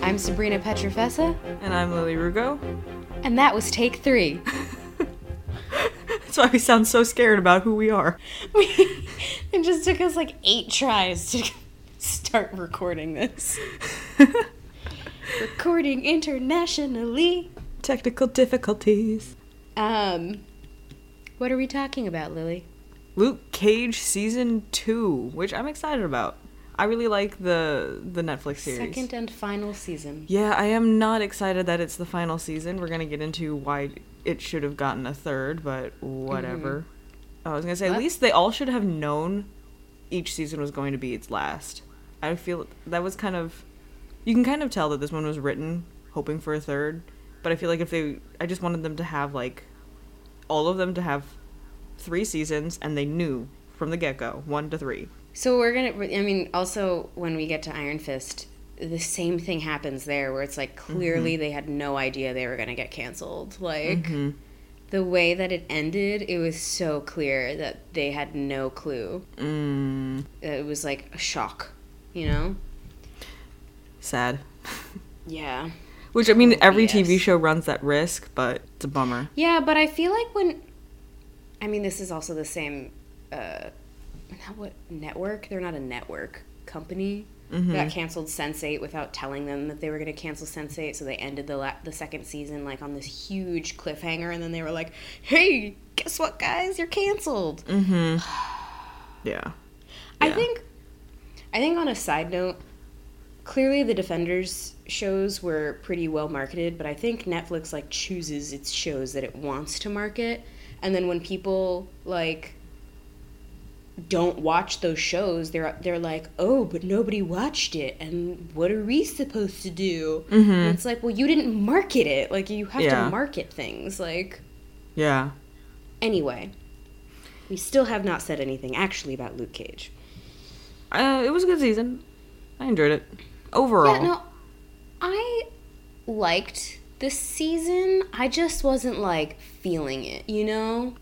Hi, I'm Sabrina Petrofessa, And I'm Lily Rugo. and that was take three. That's why we sound so scared about who we are. it just took us like eight tries to start recording this. Recording internationally. Technical difficulties. Um, what are we talking about, Lily? Luke Cage season two, which I'm excited about. I really like the the Netflix series. Second and final season. Yeah, I am not excited that it's the final season. We're gonna get into why it should have gotten a third, but whatever. Mm-hmm. I was gonna say What? at least they all should have known each season was going to be its last. I feel that was kind of you can kind of tell that this one was written hoping for a third, but I feel like if they I just wanted them to have like all of them to have three seasons and they knew from the get-go, 1 to 3. So we're gonna. I mean, also when we get to Iron Fist, the same thing happens there, where it's like clearly they had no idea they were gonna get canceled. Like the way that it ended, it was so clear that they had no clue. Mm, It was like a shock, you know? sad. Yeah. Which I mean, every BS. TV show runs that risk, but it's a bummer. Yeah, but I feel like when, I mean, this is also the same. Uh, not what network? They're not a network company. Mm-hmm. That canceled Sense8 without telling them that they were going to cancel Sense8, so they ended the la- the second season like on this huge cliffhanger, and then they were like, "Hey, guess what, guys? You're canceled." Mm-hmm. Yeah. I think I think on a side note, clearly the Defenders shows were pretty well marketed, but I think Netflix like chooses its shows that it wants to market. And then when people like don't watch those shows, they're they're like, "Oh, but nobody watched it." And what are we supposed to do? And it's like, "Well, you didn't market it. Like you have Yeah. to market things." Like Yeah. anyway, we still have not said anything actually about Luke Cage. Uh, it was a good season. I enjoyed it. Overall. Yeah, no, I liked this season. I just wasn't like feeling it, you know?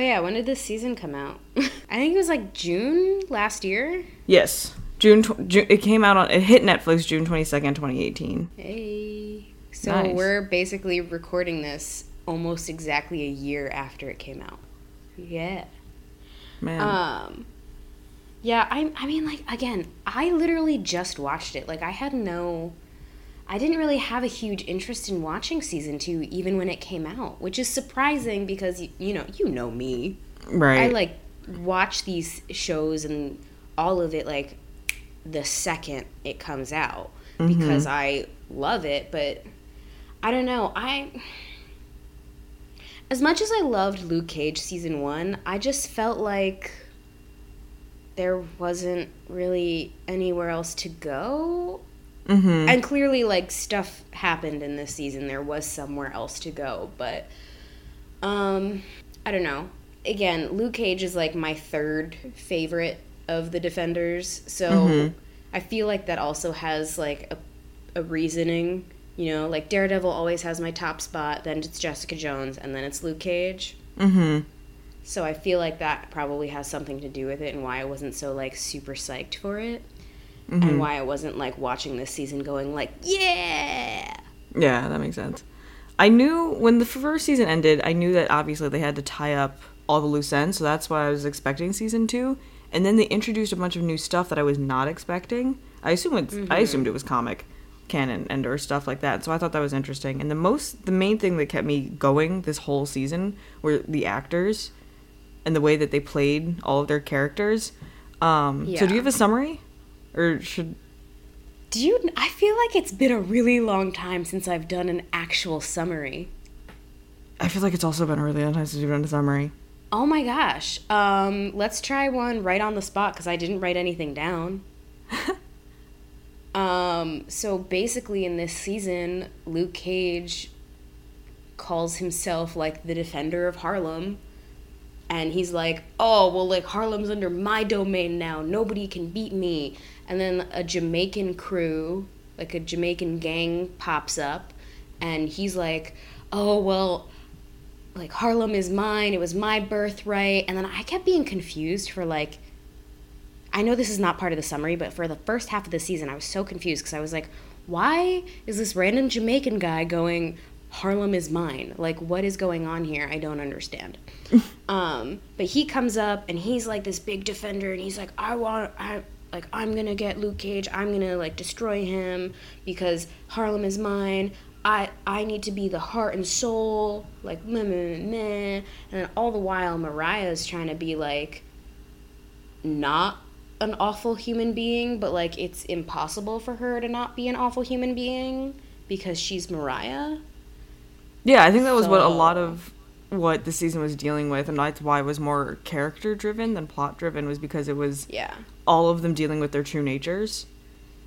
Oh, yeah, when did this season come out? I think it was like June last year. Yes. June, tw- June. It came out on. It hit Netflix June twenty second, twenty eighteen. Hey. So Nice. we're basically recording this almost exactly a year after it came out. Yeah. Man. Um Yeah, I I mean like again, I literally just watched it. Like I had no I didn't really have a huge interest in watching season 2 even when it came out, which is surprising because you, you know, you know me. right. I like watch these shows and all of it like the second it comes out mm-hmm. because I love it, but I don't know. I as much as I loved Luke Cage season 1, I just felt like there wasn't really anywhere else to go. Mm-hmm. And clearly like stuff happened in this season. There was somewhere else to go, but um I don't know. Again, Luke Cage is like my third favorite of the Defenders. So I feel like that also has like a, a reasoning. You know, like Daredevil always has my top spot, then it's Jessica Jones, and then it's Luke Cage. Mm-hmm. So I feel like that probably has something to do with it and why I wasn't so like super psyched for it. And why I wasn't like watching this season going like, yeah. Yeah, that makes sense. I knew when the first season ended, I knew that obviously they had to tie up all the loose ends, so that's why I was expecting season two. And then they introduced a bunch of new stuff that I was not expecting. I assume it's I assumed it was comic canon and or stuff like that. So I thought that was interesting. And the most the main thing that kept me going this whole season were the actors and the way that they played all of their characters. Um, So do you have a summary, or should Do you I feel like it's been a really long time since I've done an actual summary. I feel like it's also been a really long time since you've done a summary. Oh my gosh. Um let's try one right on the spot cuz I didn't write anything down. um so basically in this season Luke Cage calls himself like the defender of Harlem and he's like, "Oh, well like Harlem's under my domain now. Nobody can beat me." And then a Jamaican crew, like a Jamaican gang pops up and he's like, "Oh, well like Harlem is mine. It was my birthright." And then I kept being confused for like I know this is not part of the summary, but for the first half of the season, I was so confused because I was like, why is this random Jamaican guy going, Harlem is mine? Like, what is going on here? I don't understand. um, but he comes up and he's like this big defender, and he's like, I want, I like, I'm gonna get Luke Cage. I'm gonna like destroy him because Harlem is mine. I I need to be the heart and soul, like meh, meh, meh. and then all the while Mariah's trying to be like not an awful human being, but like it's impossible for her to not be an awful human being because she's Mariah. Yeah, I think that was what a lot of what the season was dealing with, and that's why it was more character driven than plot driven, was because it was Yeah. all of them dealing with their true natures.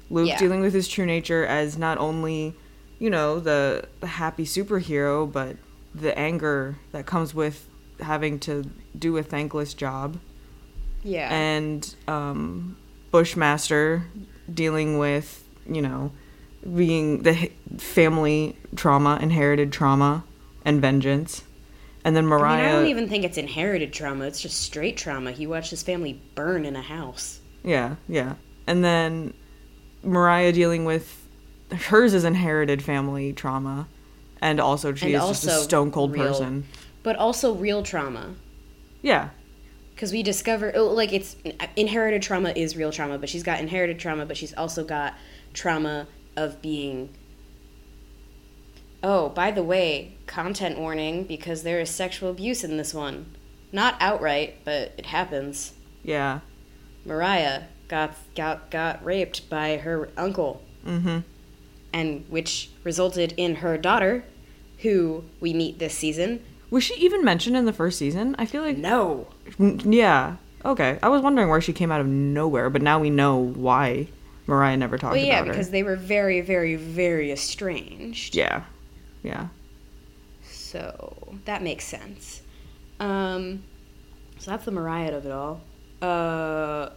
Luke Yeah. dealing with his true nature as not only, you know, the, the happy superhero, but the anger that comes with having to do a thankless job. Yeah. And um, Bushmaster dealing with, you know, being the family trauma, inherited trauma, and vengeance. And then I Mariah. mean, I don't even think it's inherited trauma. It's just straight trauma. He watched his family burn in a house. Yeah, yeah. And then Mariah dealing with hers is inherited family trauma, and also she And is just a stone cold real- person. But also real trauma. Yeah, Because we discover, oh, like, it's uh, inherited trauma is real trauma, but she's got inherited trauma, but she's also got trauma of being. Oh, by the way, content warning because there is sexual abuse in this one. Not outright, but it happens. yeah. Mariah got got got raped by her uncle, Mm-hmm. and which resulted in her daughter, who we meet this season. Was she even mentioned in the first season? I feel like No, yeah. Okay, I was wondering where she came out of nowhere, but now we know why Mariah never talked well, yeah, about her. because they were very, very, very estranged. yeah, yeah. So that makes sense. Um, so that's the Mariah of it all. Uh,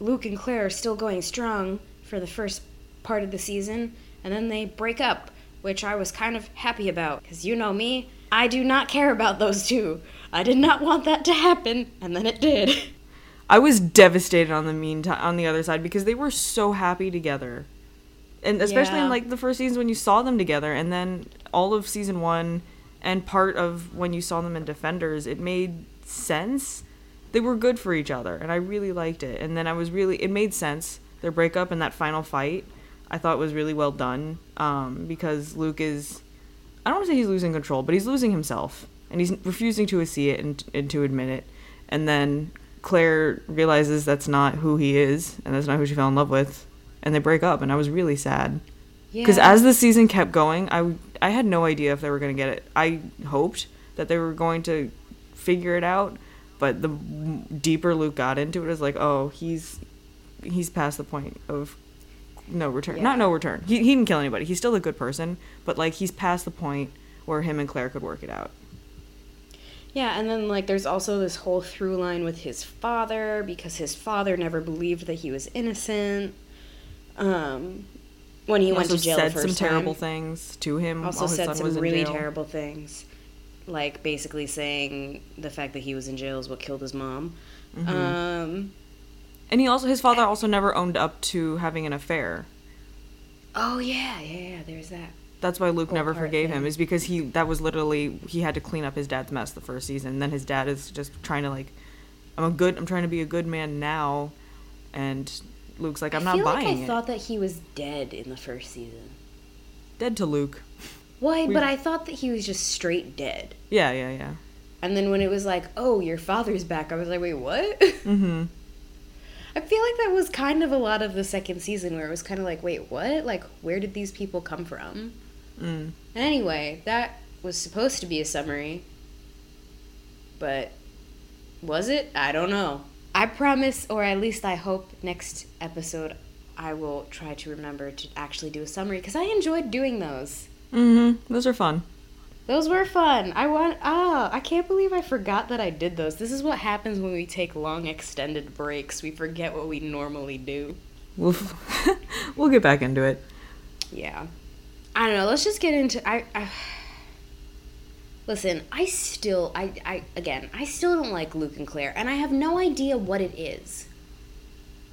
Luke and Claire are still going strong for the first part of the season, and then they break up, which I was kind of happy about because you know me, I do not care about those two. I did not want that to happen, and then it did. I was devastated on the meantime on the other side because they were so happy together. And especially Yeah. in like the first seasons when you saw them together and then all of season 1 and part of when you saw them in Defenders, it made sense. They were good for each other and I really liked it. And then I was really it made sense their breakup and that final fight. I thought was really well done um, because Luke is I don't want to say he's losing control, but he's losing himself, and he's refusing to see it and, and to admit it. And then Claire realizes that's not who he is, and that's not who she fell in love with, and they break up. And I was really sad because Yeah. as the season kept going, I I had no idea if they were going to get it. I hoped that they were going to figure it out, but the deeper Luke got into it, it was like, oh, he's he's past the point of no return. Not no return. He, he didn't kill anybody. He's still a good person, but like he's past the point where him and Claire could work it out. Yeah, and then like there's also this whole through line with his father because his father never believed that he was innocent. Um, when he, He went to jail said some terrible things to him. also while his said son some was really terrible things, like basically saying the fact that he was in jail is what killed his mom. Mm-hmm. Um, And he also his father also never owned up to having an affair. oh yeah, yeah, yeah. There's that. That's why Luke never part forgave him. Is because he that was literally he had to clean up his dad's mess the first season. And then his dad is just trying to like, I'm a good. I'm trying to be a good man now, and Luke's like, I'm I not feel buying like I it. thought that he was dead in the first season. Dead to Luke. Why? But I thought that he was just straight dead. Yeah, yeah, yeah. And then when it was like, "Oh, your father's back," I was like, "Wait, what?" Mm-hmm. I feel like that was kind of a lot of the second season where it was kind of like, "Wait, what? Like, where did these people come from?" Mm. Anyway, that was supposed to be a summary, but was it? I don't know. I promise, or at least I hope, next episode I will try to remember to actually do a summary because I enjoyed doing those. Mm-hmm. Those are fun. Those were fun. I want. Ah, I can't believe I forgot that I did those. This is what happens when we take long, extended breaks. We forget what we normally do. We'll we'll get back into it. Yeah. I don't know. Let's just get into. I. I Listen, I still, I, I, again, I still don't like Luke and Claire, and I have no idea what it is.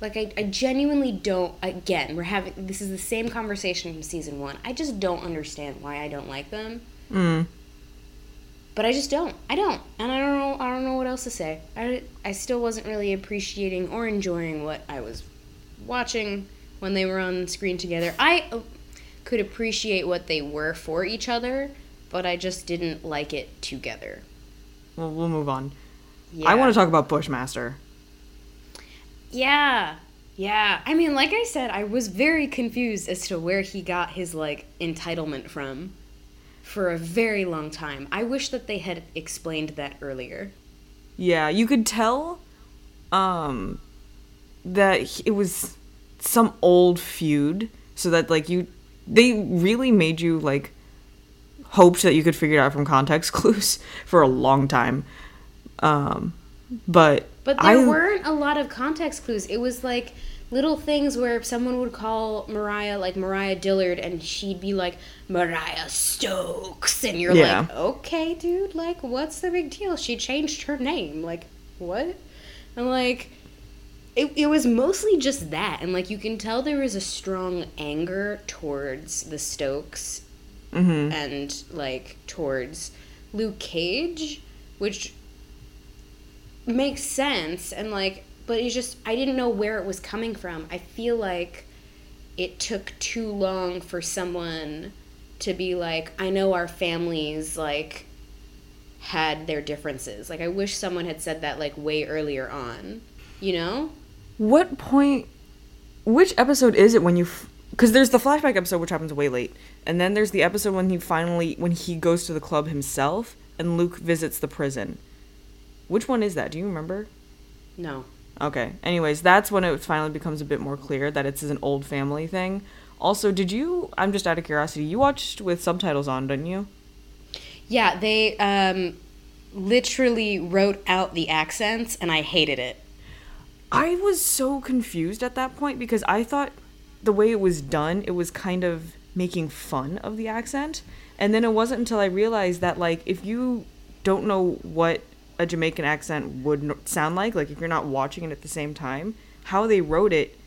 Like I, I genuinely don't again, we're having this is the same conversation from season one. I just don't understand why I don't like them. Mm. But I just don't. I don't. And I don't know I don't know what else to say. I, I still wasn't really appreciating or enjoying what I was watching when they were on screen together. I uh, could appreciate what they were for each other, but I just didn't like it together. Well, we'll move on. Yeah. I want to talk about Bushmaster. Yeah. Yeah. I mean, like I said, I was very confused as to where he got his like entitlement from for a very long time. I wish that they had explained that earlier. Yeah, you could tell um that it was some old feud so that like you they really made you like hoped that you could figure it out from context clues for a long time. Um but But there I- weren't a lot of context clues. It was like little things where someone would call Mariah like Mariah Dillard and she'd be like Mariah Stokes and you're Yeah. like, "Okay, dude, like what's the big deal? She changed her name." Like, what? I'm like it, it was mostly just that and like you can tell there was a strong anger towards the Stokes mhm. and like towards Luke Cage, which makes sense and like but it's just I didn't know where it was coming from. I feel like it took too long for someone to be like I know our families like had their differences. Like I wish someone had said that like way earlier on. You know? What point? Which episode is it when you? Because there's the flashback episode which happens way late, and then there's the episode when he finally when he goes to the club himself and Luke visits the prison. Which one is that? Do you remember? No. Okay. Anyways, that's when it finally becomes a bit more clear that it's an old family thing. Also, did you? I'm just out of curiosity. You watched with subtitles on, didn't you? Yeah, they um literally wrote out the accents and I hated it. I was so confused at that point because I thought the way it was done, it was kind of making fun of the accent. And then it wasn't until I realized that, like, if you don't know what a Jamaican accent would sound like, like, if you're not watching it at the same time, how they wrote it,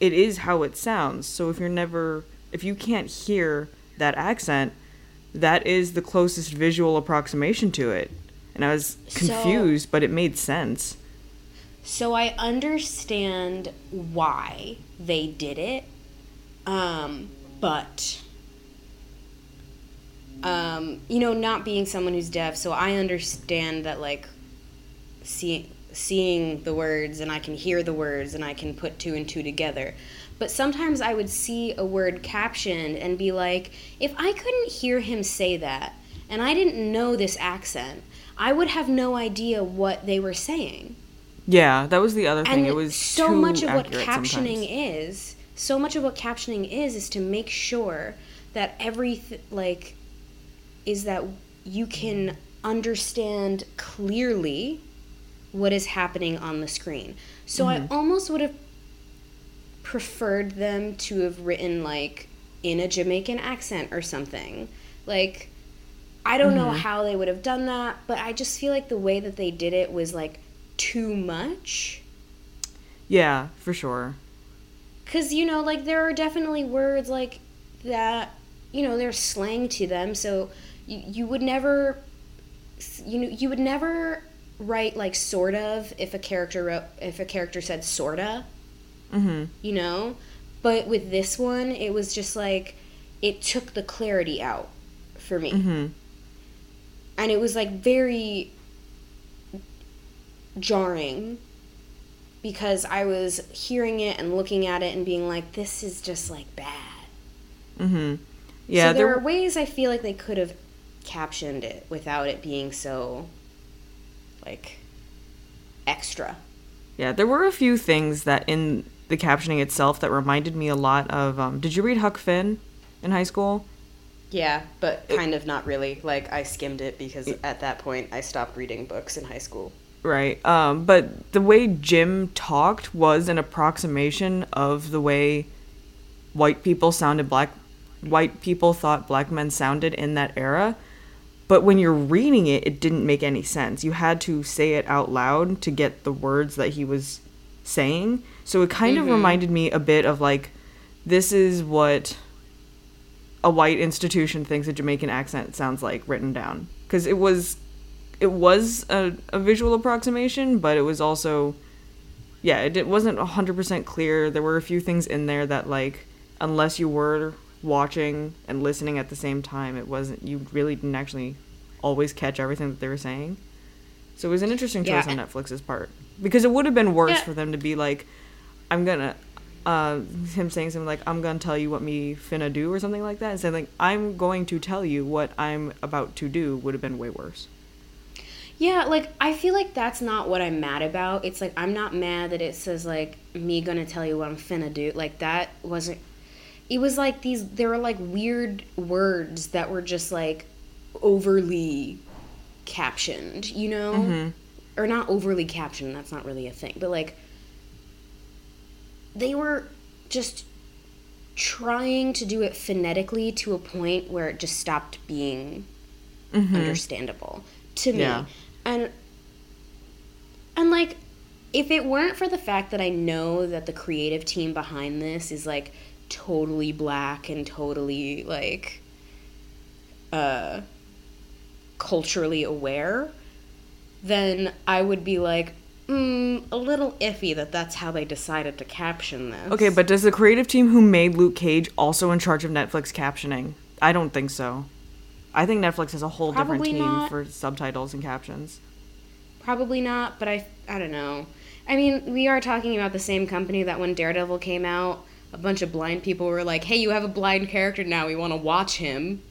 it is how it sounds. So if you're never, if you can't hear that accent, that is the closest visual approximation to it. And I was So- confused, but it made sense. So I understand why they did it. Um, but um, you know, not being someone who's deaf, so I understand that like seeing seeing the words and I can hear the words and I can put two and two together. But sometimes I would see a word captioned and be like, if I couldn't hear him say that and I didn't know this accent, I would have no idea what they were saying Yeah, that was the other thing. and it was so too much of what captioning sometimes. is so much of what captioning is is to make sure that everything like is that you can understand clearly what is happening on the screen so i mm-hmm. almost would have preferred them to have written like in a jamaican accent or something like i don't know mm-hmm. how they would have done that but i just feel like the way that they did it was like too much? Yeah, for sure. because you know like there are definitely words like that you know there's slang to them so you, you would never you know you would never write like sort of if a character wrote if a character said sorta hmm you know? But with this one it was just like it took the clarity out for me. Hmm and it was like very jarring because I was hearing it and looking at it and being like, this is just like bad. Mm-hmm. Yeah, so there, there are ways I feel like they could have captioned it without it being so like extra. yeah, there were a few things that in the captioning itself that reminded me a lot of um did you read Huck Finn in high school? Yeah, but kind of not really. Like I skimmed it because at that point I stopped reading books in high school. Right. Um but the way Jim talked was an approximation of the way white people sounded black white people thought black men sounded in that era. But when you're reading it, it didn't make any sense. You had to say it out loud to get the words that he was saying. So it kind of reminded me a bit of like this is what a white institution thinks a Jamaican accent sounds like written down because it was it was a, a visual approximation, but it was also yeah, it, it wasn't 100% clear. There were a few things in there that like unless you were watching and listening at the same time, it wasn't you really didn't actually always catch everything that they were saying. So it was an interesting choice Yeah. on Netflix's part because it would have been worse Yeah. for them to be like, "I'm gonna," uh, him saying something like, "I'm gonna tell you what me finna do" or something like that, and saying like, "I'm going to tell you what I'm about to do" would have been way worse. Yeah, like I feel like that's not what I'm mad about. It's like I'm not mad that it says like me gonna tell you what I'm finna do. Like that wasn't it was like these there were like weird words that were just like overly captioned, you know? Mm-hmm. Or not overly captioned, that's not really a thing. But like they were just trying to do it phonetically to a point where it just stopped being mm-hmm. understandable to me. Yeah. And and like if it weren't for the fact that I know that the creative team behind this is like totally black and totally like uh culturally aware, then I would be like mm, a little iffy that that's how they decided to caption this. Okay, but does the creative team who made Luke Cage also in charge of Netflix captioning? I don't think so. I think Netflix has a whole different team not. for subtitles and captions. Probably not, but I I don't know. I mean, we are talking about the same company that when Daredevil came out, a bunch of blind people were like, "Hey, you have a blind character now. We want to watch him."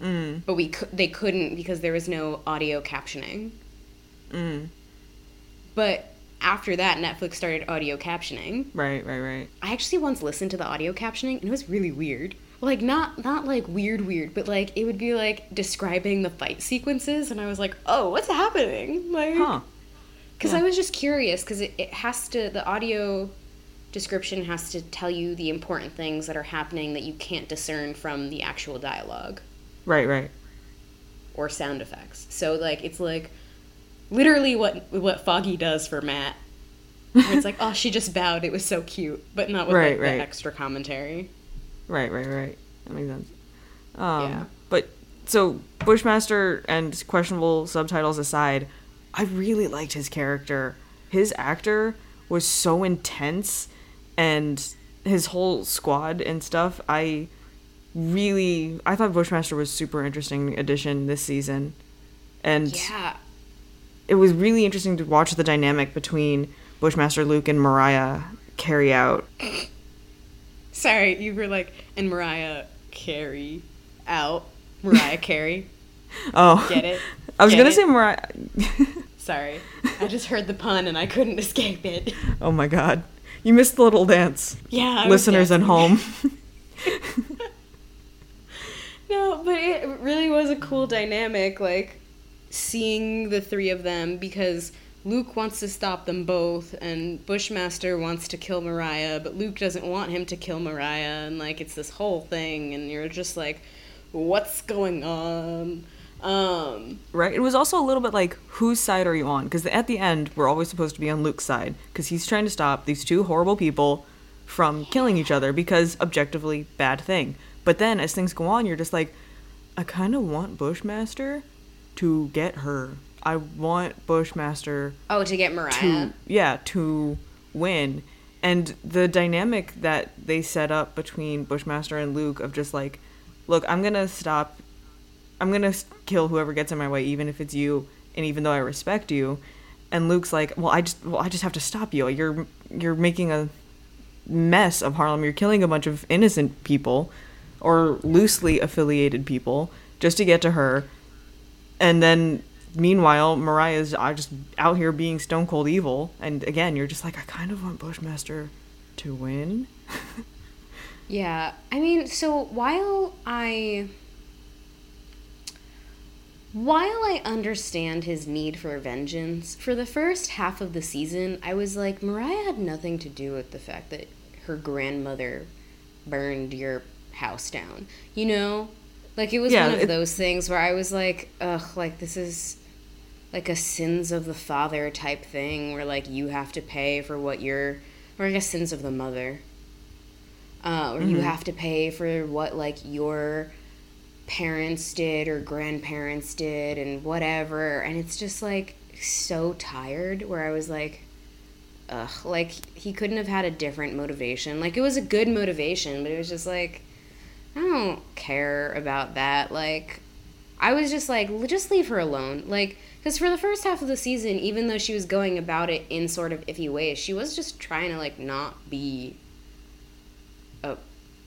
Mm. But we they couldn't because there was no audio captioning. Mm. But after that, Netflix started audio captioning. Right, right, right. I actually once listened to the audio captioning and it was really weird. Like not not like weird weird, but like it would be like describing the fight sequences and I was like, "Oh, what's happening?" Like Huh. because Yeah. I was just curious because it, it has to the audio description has to tell you the important things that are happening that you can't discern from the actual dialogue Right, right. or sound effects. So like it's like literally what what Foggy does for Matt. It's like, oh, she just bowed. It was so cute, but not with Right, like, right. the extra commentary. Right, right, right. That makes sense. Um, Yeah. But so Bushmaster and questionable subtitles aside, I really liked his character. His actor was so intense, and his whole squad and stuff. I really, I thought Bushmaster was super interesting addition this season, and Yeah, it was really interesting to watch the dynamic between Bushmaster Luke and Mariah carry out. Sorry, you were like, and Mariah Carey out. Mariah Carey, Oh, get it? I was Get gonna it? say Mariah. Sorry, I just heard the pun and I couldn't escape it. Oh my god. You missed the little dance. Yeah, I Listeners at home. No, but it really was a cool dynamic, like seeing the three of them because Luke wants to stop them both, and Bushmaster wants to kill Mariah, but Luke doesn't want him to kill Mariah, and like it's this whole thing, and you're just like, what's going on? Um, right? It was also a little bit like, whose side are you on? Because at the end, we're always supposed to be on Luke's side. Because he's trying to stop these two horrible people from killing each other because objectively, bad thing. But then as things go on, you're just like, I kind of want Bushmaster to get her. I want Bushmaster oh, to get Mariah. to yeah to win. And the dynamic that they set up between bushmaster and luke of just like look i'm gonna stop i'm gonna kill whoever gets in my way even if it's you and even though i respect you. And luke's like well i just well i just have to stop you. You're you're making a mess of harlem. You're killing a bunch of innocent people or loosely affiliated people just to get to her. And then meanwhile mariah's uh, just out here being stone cold evil and again you're just like i kind of want bushmaster to win Yeah, I mean, so while I while I understand his need for vengeance, for the first half of the season, I was like Mariah had nothing to do with the fact that her grandmother burned your house down. You know? Like it was Yeah, one of it- those things where I was like, ugh, like this is like a sins of the father type thing where like you have to pay for what you're or I guess sins of the mother. Uh, or you have to pay for what like your parents did or grandparents did and whatever. And it's just like so tired where I was like ugh like he couldn't have had a different motivation. Like it was a good motivation but it was just like I don't care about that. Like I was just like just leave her alone. Like because for the first half of the season even though she was going about it in sort of iffy ways she was just trying to like not be a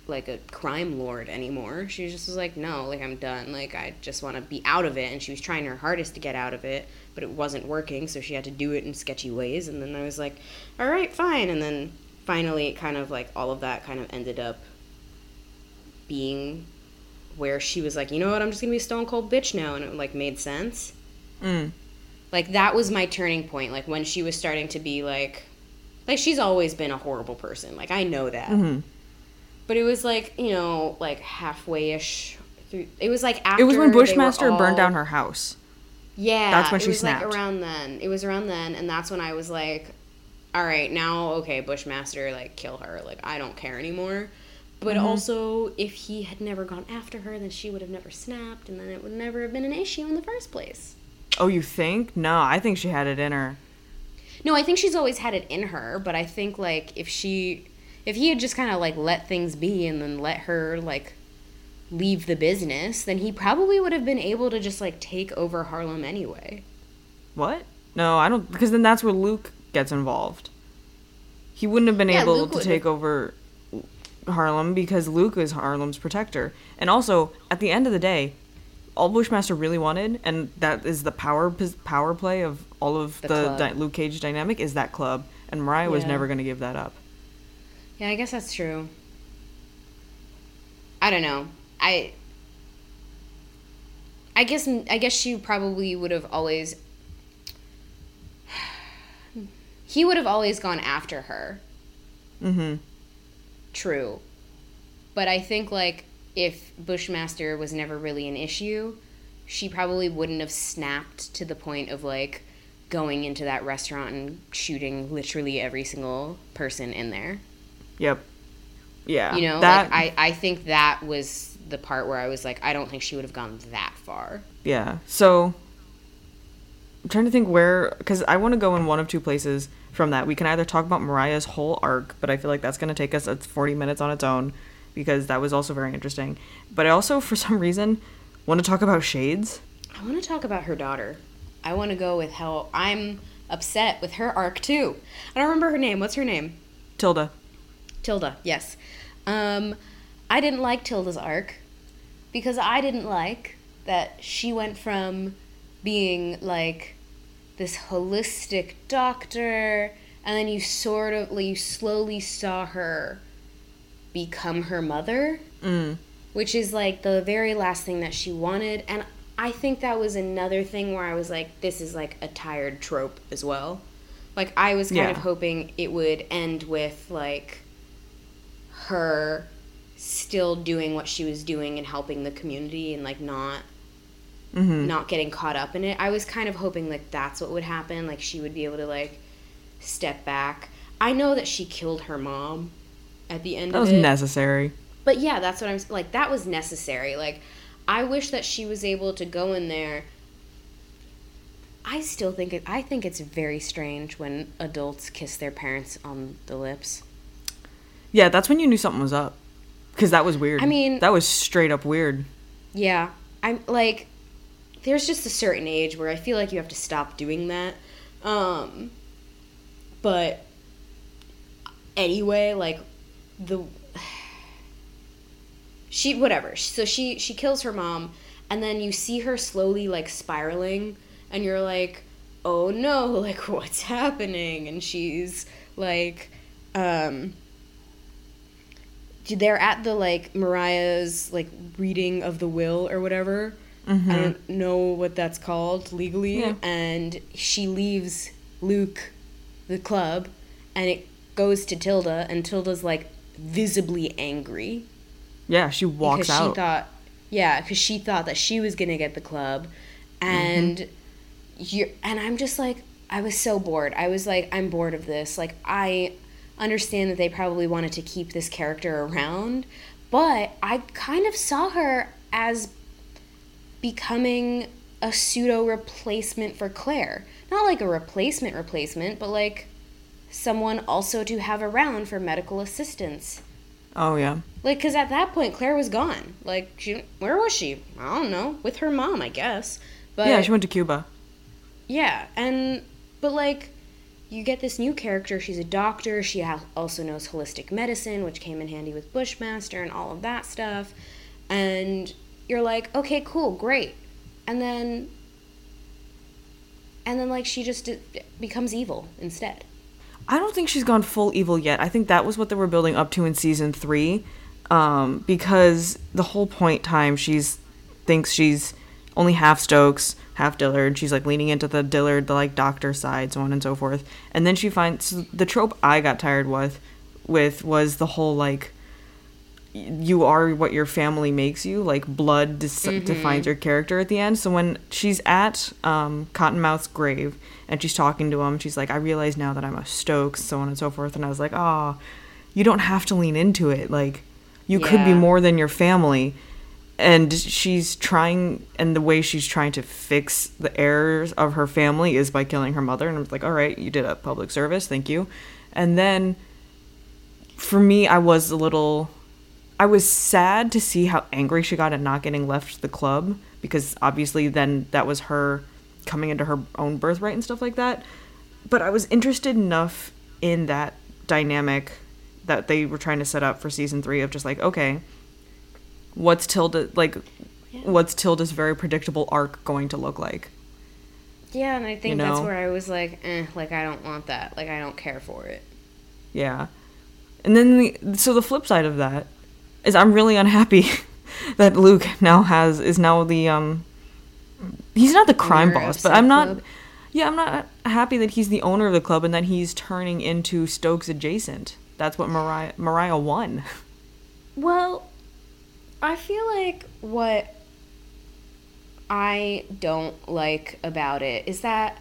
like a crime lord anymore. She just was like, no, like I'm done. Like I just want to be out of it. And she was trying her hardest to get out of it, but it wasn't working. So she had to do it in sketchy ways. And then I was like, all right, fine. And then finally, it kind of like all of that kind of ended up being where she was like, you know what, I'm just gonna be a stone cold bitch now, and it like made sense. Mm. Like that was my turning point. Like when she was starting to be like, like she's always been a horrible person. Like I know that. hmm But it was like, you know, like halfway ish through. It was like after. It was when Bushmaster burned down her house. Yeah. That's when she snapped. Like around then. It was around then. And that's when I was like, all right, now, okay, Bushmaster, like, kill her. Like, I don't care anymore. But Mm-hmm. also, if he had never gone after her, then she would have never snapped, and then it would never have been an issue in the first place. Oh, you think? No, I think she had it in her. No, I think she's always had it in her, but I think like if she if he had just kind of like let things be and then let her like leave the business, then he probably would have been able to just like take over Harlem anyway. What? No, I don't. Because then that's where Luke gets involved. He wouldn't have been Yeah, able Luke to take over Harlem because Luke is Harlem's protector. And also, at the end of the day, all Bushmaster really wanted, and that is the power power play of all of The the, di- Luke Cage dynamic, is that club. And Mariah was never going to give that up. Yeah, I guess that's true. I don't know. I I guess I guess she probably would have always he would have always gone after her. Mm-hmm. True. But I think like if Bushmaster was never really an issue, she probably wouldn't have snapped to the point of like going into that restaurant and shooting literally every single person in there. Yep. Yeah. You know, that. like I, I think that was the part where I was like, I don't think she would have gone that far. Yeah. So I'm trying to think where because I want to go in one of two places from that. We can either talk about Mariah's whole arc, but I feel like that's going to take us it's 40 minutes on its own because that was also very interesting. But I also for some reason want to talk about Shades. I want to talk about her daughter. I want to go with how I'm upset with her arc too. I don't remember her name. What's her name? Tilda. Tilda, yes. Um, I didn't like Tilda's arc because I didn't like that she went from being like this holistic doctor and then you sort of like, you slowly saw her become her mother Mm. which is like the very last thing that she wanted and i think that was another thing where i was like this is like a tired trope as well like i was kind Yeah. of hoping it would end with like her still doing what she was doing and helping the community and like not Mm-hmm. not getting caught up in it i was kind of hoping like that's what would happen like she would be able to like step back i know that she killed her mom at the end That was it necessary. but yeah, that's what I'm like. That was necessary. Like, I wish that she was able to go in there. I still think it. I think it's very strange when adults kiss their parents on the lips. Yeah, that's when you knew something was up. Because that was weird. I mean- that was straight up weird. Yeah, I'm like, there's just a certain age where I feel like you have to stop doing that. Um, but anyway, like the she whatever. So she she kills her mom, and then you see her slowly like spiraling, and you're like, oh no, like what's happening? And she's like, um they're at the like Mariah's like reading of the will or whatever. I don't know what that's called legally. Yeah. And she leaves Luke the club and it goes to Tilda and Tilda's like visibly angry Yeah, she walks because out. she thought yeah, because she thought that she was gonna get the club mm-hmm. and you're and I'm just like I was so bored. I was like I'm bored of this. Like I understand that they probably wanted to keep this character around, but I kind of saw her as becoming a pseudo replacement for Claire. Not like a replacement replacement, but like someone also to have around for medical assistance. Oh yeah. Like, cause at that point Claire was gone. Like, she where was she? I don't know. With her mom, I guess. But yeah, she went to Cuba. yeah, and but like, you get this new character. She's a doctor. She ha- also knows holistic medicine, which came in handy with Bushmaster and all of that stuff. And you're like, okay, cool, great. And then, and then like she just d- becomes evil instead. I don't think she's gone full evil yet. I think that was what they were building up to in season three, um, because the whole point time she's thinks she's only half Stokes, half Dillard. She's like leaning into the Dillard, the like doctor side, so on and so forth. And then she finds so the trope I got tired with, with was the whole like you are what your family makes you like blood des- defines your character at the end. So when she's at um, cottonmouth's grave and she's talking to him she's like i realize now that i'm a stokes so on and so forth. And i was like ah you don't have to lean into it. Like you could be more than your family. And she's trying and the way she's trying to fix the errors of her family is by killing her mother. And i'm like all right you did a public service. Thank you. And then for me i was a little I was sad to see how angry she got at not getting left the club because obviously then that was her coming into her own birthright and stuff like that. But I was interested enough in that dynamic that they were trying to set up for season three of just like, okay, what's Tilda like what's Tilda's very predictable arc going to look like? Yeah, and I think You that's where I was like, eh, like I don't want that. Like I don't care for it. Yeah. And then the so the flip side of that is I'm really unhappy that Luke now has is now the um he's not the crime Owner boss, but I'm not club. yeah, I'm not happy that he's the owner of the club and that he's turning into Stokes adjacent. That's what Mariah Mariah won. Well, I feel like what I don't like about it is that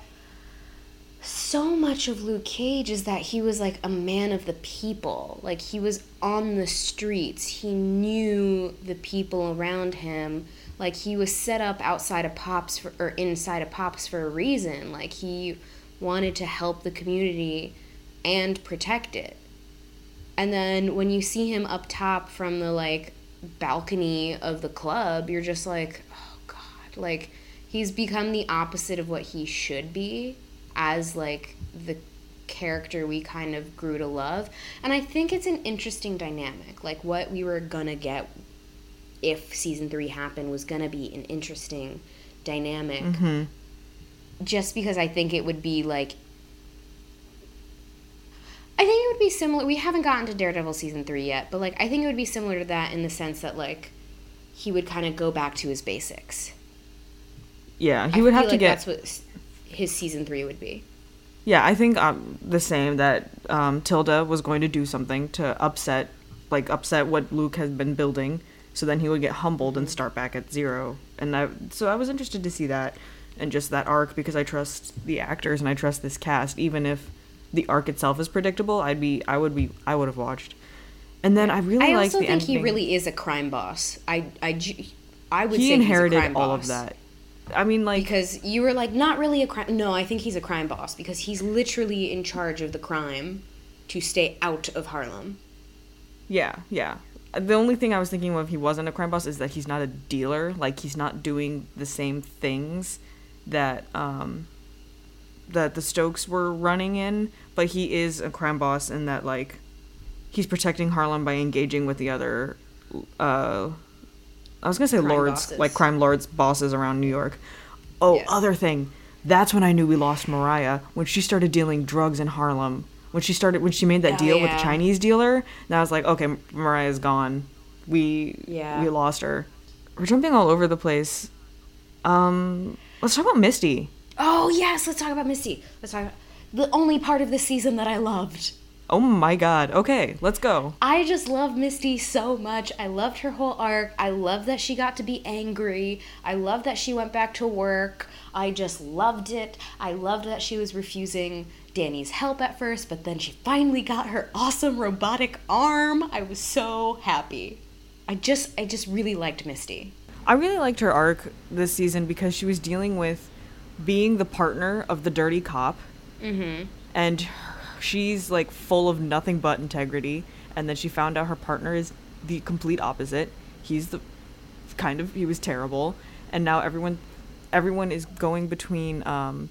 so much of Luke Cage is that he was like a man of the people. Like he was on the streets. He knew the people around him. Like he was set up outside of Pops for, or inside of Pops for a reason. Like he wanted to help the community and protect it. And then when you see him up top from the like balcony of the club, you're just like, oh god, like he's become the opposite of what he should be as like the character we kind of grew to love. And I think it's an interesting dynamic. Like what we were gonna get if season 3 happened was gonna be an interesting dynamic. Mm-hmm. Just because I think it would be like I think it would be similar. We haven't gotten to Daredevil season three yet, but like I think it would be similar to that in the sense that like he would kind of go back to his basics. Yeah, he I would have to like get that's what his season three would be. Yeah, I think um, the same that um, Tilda was going to do something to upset, like upset what Luke has been building, so then he would get humbled and start back at zero. And I, so I was interested to see that and just that arc because I trust the actors and I trust this cast, even if the arc itself is predictable. I'd be, I would be, I would have watched. And then I really I liked also the think he really is a crime boss. I I I would he say inherited he's a crime all boss. of that. I mean, like because you were like not really a crime. No, I think he's a crime boss because he's literally in charge of the crime to stay out of Harlem. Yeah, yeah. The only thing I was thinking of if he wasn't a crime boss is that he's not a dealer. Like he's not doing the same things that um that the Stokes were running in, but he is a crime boss in that like he's protecting Harlem by engaging with the other uh I was gonna say Crime lords, bosses. like crime lords bosses around New York. Oh, Yeah. other thing. That's when I knew we lost Mariah when she started dealing drugs in Harlem. When she started, when she made that Oh, deal with the. Chinese dealer, and I was like, okay, Mariah's gone. We Yeah. we lost her. We're jumping all over the place. Um, let's talk about Misty. Oh yes, let's talk about Misty. Let's talk about the only part of the season that I loved. Oh my god. Okay, let's go. I just love Misty so much. I loved her whole arc. I love that she got to be angry. I love that she went back to work. I just loved it. I loved that she was refusing Danny's help at first, but then she finally got her awesome robotic arm. I was so happy. I just I just really liked Misty. I really liked her arc this season because she was dealing with being the partner of the dirty cop. Mm-hmm. And she's like full of nothing but integrity and then she found out her partner is the complete opposite. He's the kind of he was terrible and now everyone everyone is going between um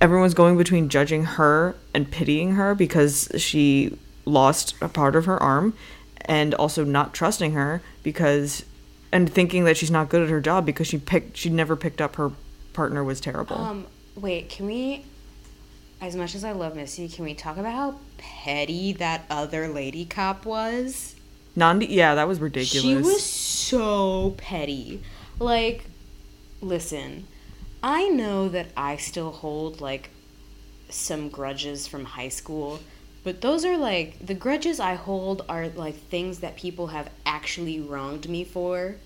everyone's going between judging her and pitying her because she lost a part of her arm and also not trusting her because and thinking that she's not good at her job because she picked she never picked up her partner was terrible. Um wait, can we as much as I love Misty, can we talk about how petty that other lady cop was? Nandi, yeah, that was ridiculous. She was so petty. Like, listen, I know that I still hold like some grudges from high school, but those are like the grudges I hold are like things that people have actually wronged me for.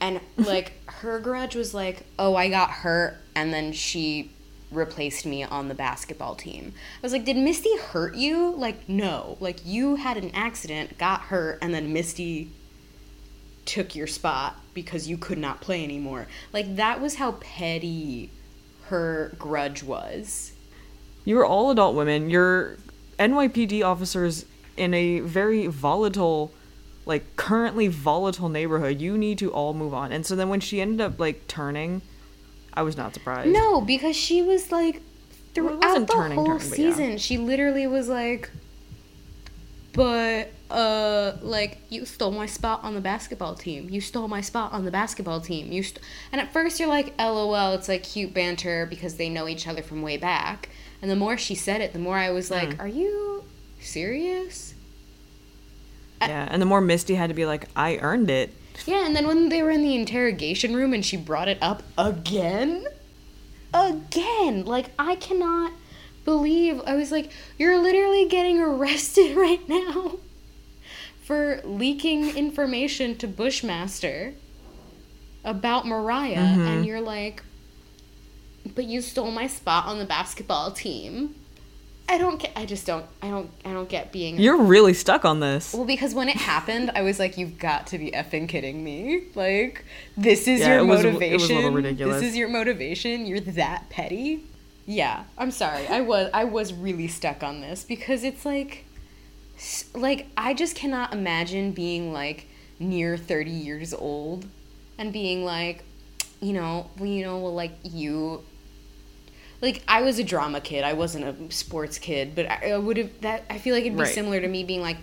And like her grudge was like, "Oh, I got hurt and then she replaced me on the basketball team." I was like, "Did Misty hurt you?" Like, no. Like you had an accident, got hurt, and then Misty took your spot because you could not play anymore. Like that was how petty her grudge was. You were all adult women. You're NYPD officers in a very volatile, like currently volatile neighborhood. You need to all move on. And so then when she ended up like turning, I was not surprised. No, because she was like Well, throughout wasn't the turning, whole turning, but yeah. season, she literally was like, "But uh, like you stole my spot on the basketball team. You stole my spot on the basketball team. You st-. and at first you're like, "LOL," it's like cute banter because they know each other from way back. And the more she said it, the more I was like, Hmm. "Are you serious?" Yeah, and the more Misty had to be like, I earned it. Yeah, and then when they were in the interrogation room and she brought it up again, again, like I cannot believe I was like, you're literally getting arrested right now for leaking information to Bushmaster about Mariah, and mm-hmm. you're like, but you stole my spot on the basketball team. I don't get. I just don't. I don't. I don't get being You're really stuck on this. well, because when it happened, I was like, "You've got to be effing kidding me! Like, this is Yeah, your it was a- it motivation. was a little ridiculous. This is your motivation. You're that petty." Yeah, I'm sorry. I was I was really stuck on this because it's like, like I just cannot imagine being like near 30 years old and being like, you know, well, you know, well, like you like I was a drama kid. I wasn't a sports kid, but I, I would have that. I feel like it'd be Right. similar to me being like,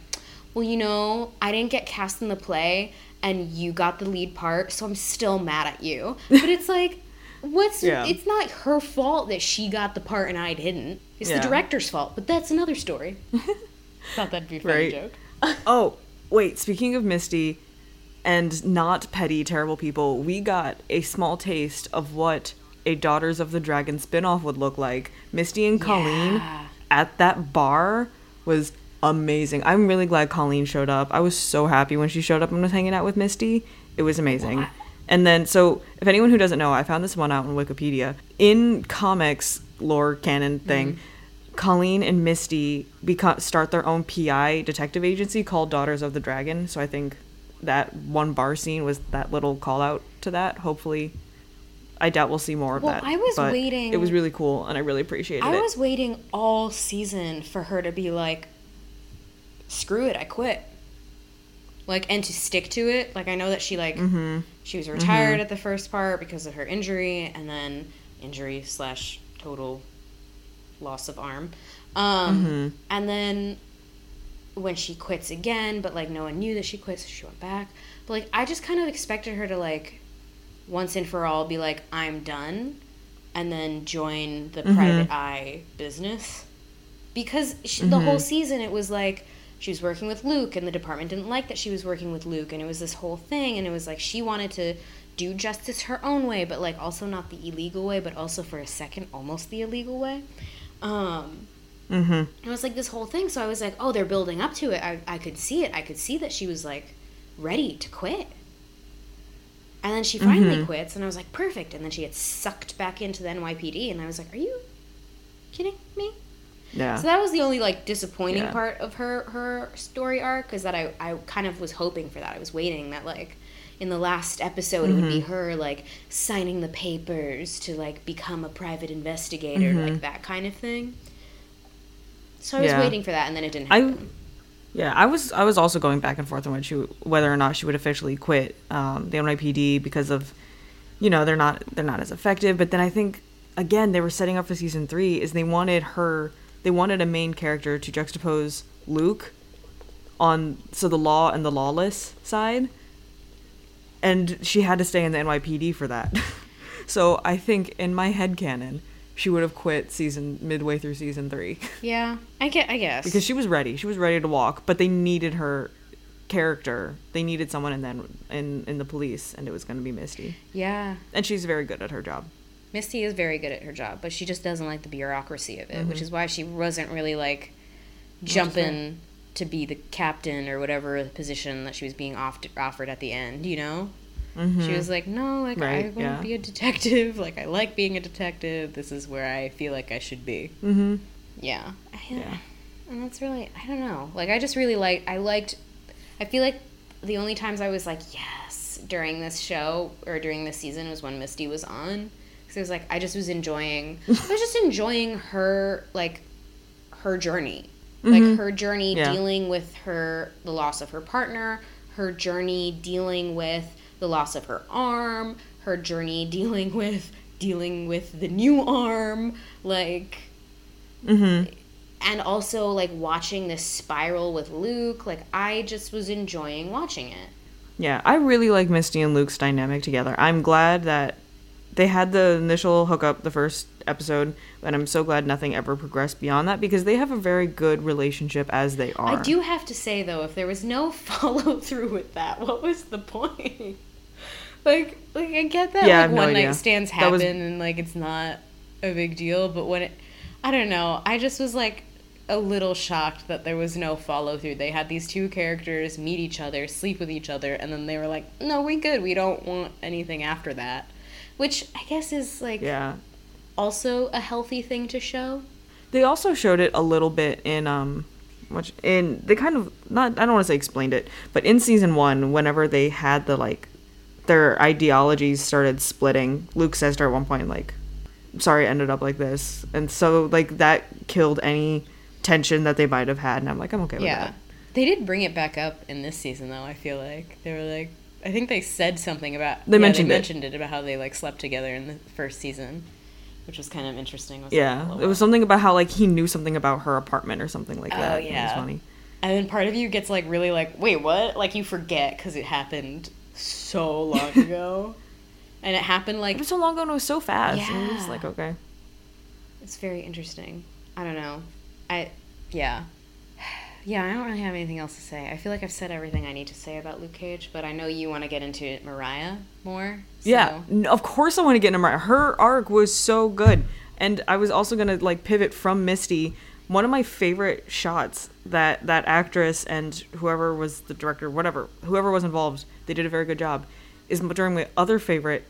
well, you know, I didn't get cast in the play, and you got the lead part, so I'm still mad at you. But it's like, what's? Yeah. It's not her fault that she got the part and I didn't. It's the director's fault. But that's another story. Thought that'd be a funny Right. joke. Oh, wait, speaking of Misty and not petty, terrible people, we got a small taste of what a Daughters of the Dragon spin-off would look like. Misty and Colleen Yeah. at that bar was amazing. I'm really glad Colleen showed up. I was so happy when she showed up and was hanging out with Misty. It was amazing. And then, so if anyone who doesn't know, I found this one out on Wikipedia. In comics lore canon thing, mm-hmm. Colleen and Misty beca- start their own PI detective agency called Daughters of the Dragon. So I think that one bar scene was that little call out to that. Hopefully, I doubt we'll see more of Well, that. I was but waiting- It was really cool, and I really appreciated I it. I was waiting all season for her to be like, screw it, I quit. Like, and to stick to it. Like, I know that she, like, Mm-hmm. she was retired at the first part because of her injury, and then injury slash total loss of arm. Um, Mm-hmm. And then when she quits again, but, like, no one knew that she quit, so she went back. But, like, I just kind of expected her to, like, once and for all be like, I'm done, and then join the private eye business. Because she, the whole season, it was like she was working with Luke, and the department didn't like that she was working with Luke, and it was this whole thing, and it was like she wanted to do justice her own way, but like also not the illegal way, but also for a second, almost the illegal way. Um, Mm-hmm. It was like this whole thing. So I was like, oh, they're building up to it. I, I could see it. I could see that she was like ready to quit. And then she finally Mm-hmm. quits, and I was like, perfect. And then she gets sucked back into the NYPD, and I was like, are you kidding me? Yeah. So that was the only like disappointing Yeah. part of her her story arc is that I I kind of was hoping for that. I was waiting that like in the last episode it would Mm-hmm. be her like signing the papers to like become a private investigator like that kind of thing. So I was Mm-hmm. Yeah. waiting for that and then it didn't I- happen. Yeah, I was I was also going back and forth on she, whether or not she would officially quit um, the NYPD because of, you know, they're not they're not as effective. But then I think again they were setting up for season three is they wanted her they wanted a main character to juxtapose Luke on so the law and the lawless side, and she had to stay in the NYPD for that. so I think in my head canon she would have quit season midway through season three. yeah, I get I guess. because she was ready. She was ready to walk, but they needed her character. They needed someone and then in in the police, and it was going to be Misty. yeah, And she's very good at her job. Misty is very good at her job, but she just doesn't like the bureaucracy of it, Mm-hmm. which is why she wasn't really like jumping to be the captain or whatever position that she was being off- offered at the end, you know? She was like, no, like I Right, want yeah. to be a detective. Like I like being a detective. This is where I feel like I should be. Mm-hmm. Yeah. I, Yeah. And that's really I don't know. Like I just really like I liked I feel like the only times I was like yes during this show or during this season was when Misty was on. Cuz it was like I just was enjoying I was just enjoying her like her journey. Like her journey Yeah. dealing with her the loss of her partner, her journey dealing with the loss of her arm, her journey dealing with dealing with the new arm, like Mm-hmm. and also like watching this spiral with Luke, like I just was enjoying watching it. Yeah, I really like Misty and Luke's dynamic together. I'm glad that they had the initial hookup the first episode, and I'm so glad nothing ever progressed beyond that because they have a very good relationship as they are. I do have to say though, if there was no follow through with that, what was the point? Like, like I get that Yeah, like no one night stands happen was- and like it's not a big deal, but when it, I don't know, I just was like a little shocked that there was no follow through. They had these two characters meet each other, sleep with each other, and then they were like, "No, we good. We don't want anything after that." Which I guess is like Yeah. also a healthy thing to show. They also showed it a little bit in um which in they kind of not I don't want to say explained it, but in season 1 whenever they had the like their ideologies started splitting, Luke says to her at one point like sorry it ended up like this. And so like that killed any tension that they might have had and I'm like I'm okay with that. Yeah. They did bring it back up in this season though, I feel like. They were like I think they said something about They yeah, mentioned it. they mentioned it. about how they like slept together in the first season, which was kind of interesting. Was Yeah. "Oh, It was wow." something about how like he knew something about her apartment or something like that. Oh, that. It was funny. And then part of you gets like really like, wait, what? Like you forget because it happened so long ago, and it happened like It was so long ago and it was so fast. And it was Yeah. like okay. It's very interesting. I don't know. I yeah. Yeah, I don't really have anything else to say. I feel like I've said everything I need to say about Luke Cage, but I know you want to get into Mariah more. Yeah, so- n- of course I want to get into Mariah. Her arc was so good, and I was also gonna like pivot from Misty. One of my favorite shots that that actress and whoever was the director, whatever, whoever was involved, they did a very good job. Is during my other favorite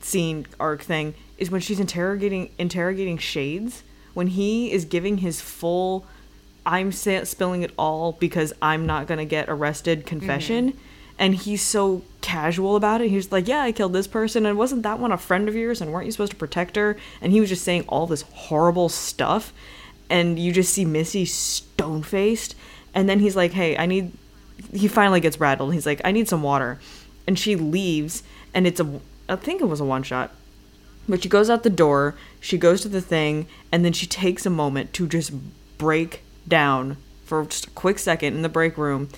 scene arc thing is when she's interrogating interrogating Shades when he is giving his full I'm sa- spilling it all because I'm not gonna get arrested mm-hmm. confession, and he's so casual about it. He's like, "Yeah, I killed this person, and wasn't that one a friend of yours? And weren't you supposed to protect her?" And he was just saying all this horrible stuff, and you just see Misty stone faced, and then he's like, "Hey, I need." He finally gets rattled. He's like, "I need some water," and she leaves, and it's a. I think it was a one shot. But she goes out the door, she goes to the thing, and then she takes a moment to just break down for just a quick second in the break room.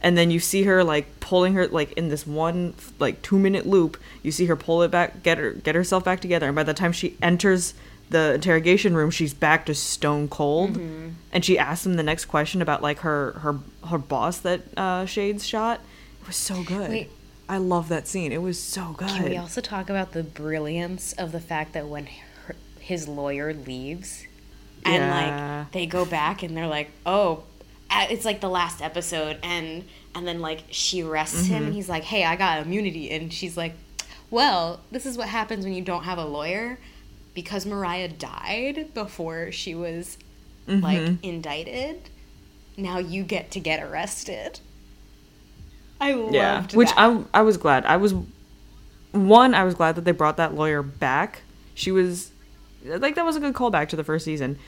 And then you see her like pulling her like in this one like two minute loop. You see her pull it back, get her get herself back together, and by the time she enters the interrogation room, she's back to stone cold. And she asks him the next question about like her her her boss that uh, Shades shot. It was so good. Wait. I love that scene. It was so good. Can we also talk about the brilliance of the fact that when her, his lawyer leaves, and Yeah. like they go back and they're like oh uh, it's like the last episode and and then like she arrests him Mm-hmm. and he's like hey i got immunity and she's like well this is what happens when you don't have a lawyer because mariah died before she was like Mm-hmm. indicted now you get to get arrested. I loved yeah which that. I, I was glad. I was one i was glad that they brought that lawyer back. She was like that was a good callback to the first season.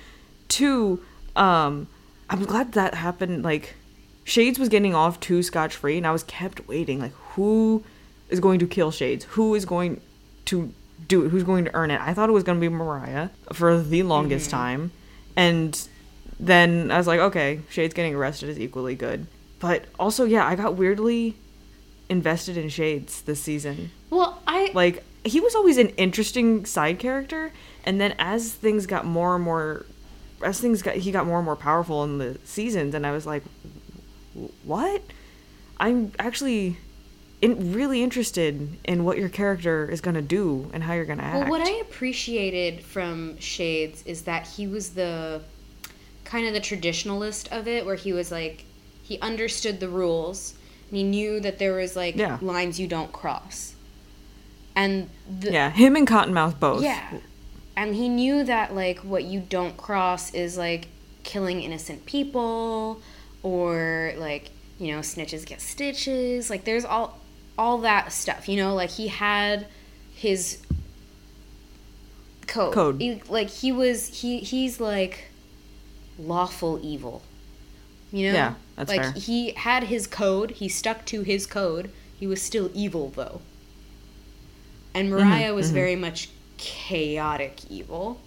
Two um i'm glad that happened like shades was getting off too scotch-free and i was kept waiting like who is going to kill shades? Who is going to do it who's going to earn it. I thought it was going to be mariah for the longest mm-hmm. time. And then i was like okay shades getting arrested is equally good. But also yeah i got weirdly invested in shades this season. Well i like he was always an interesting side character. And then as things got more and more as things got he got more and more powerful in the seasons and i was like what? I'm actually in, really interested in what your character is going to do and how you're going to act Well, what I appreciated from Shades is that he was the kind of the traditionalist of it, where he was like, he understood the rules and he knew that there was like Yeah. lines you don't cross. And the, yeah him and cottonmouth both yeah. And he knew that like what you don't cross is like killing innocent people or like, you know, snitches get stitches. Like there's all all that stuff, you know, like he had his code. Code. He- like he was he he's like lawful evil. You know? Yeah, that's like fair. he had his code, he stuck to his code. He was still evil though. And Mm-hmm, Mariah was very much chaotic evil.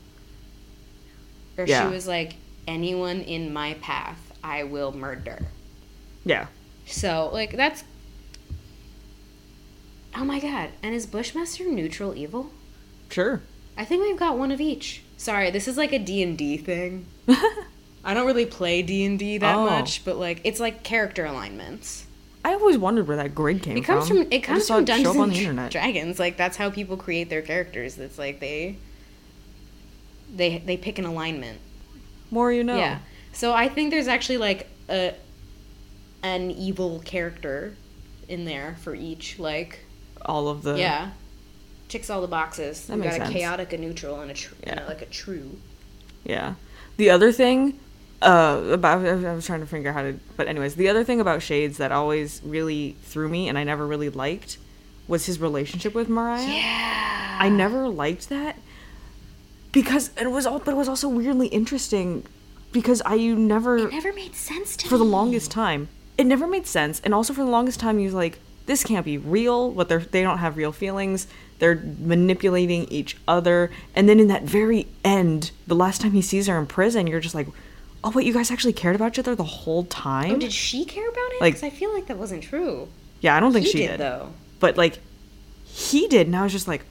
Or Yeah. she was like, anyone in my path, I will murder. yeah So, like, that's. Oh my god. And is Bushmaster neutral evil? sure I think we've got one of each. Sorry, this is like a D&D thing. I don't really play D&D that Oh. much, but like it's like character alignments. i always wondered where that grid came from. It comes from, from it comes from Dungeons and the internet Dragons. Like that's how people create their characters. It's like they they they pick an alignment. more you know Yeah. So I think there's actually like a an evil character in there for each. Like all of the yeah, ticks all the boxes. That we makes got a sense. chaotic, a neutral, and a tr- and a- Yeah. like a true. Yeah. The other thing uh about I was trying to figure out how to but anyways, the other thing about Shades that always really threw me and I never really liked was his relationship with Mariah. Yeah. I never liked that because it was all but it was also weirdly interesting because I you never It never made sense to for the longest time it never made sense and also for the longest time he was like this can't be real what they're they don't have real feelings they're manipulating each other and then in that very end the last time he sees her in prison you're just like oh wait you guys actually cared about each other the whole time Oh, did she care about it? Like- Because I feel like that wasn't true. yeah i don't think he she did, did, though. but like he did and i was just like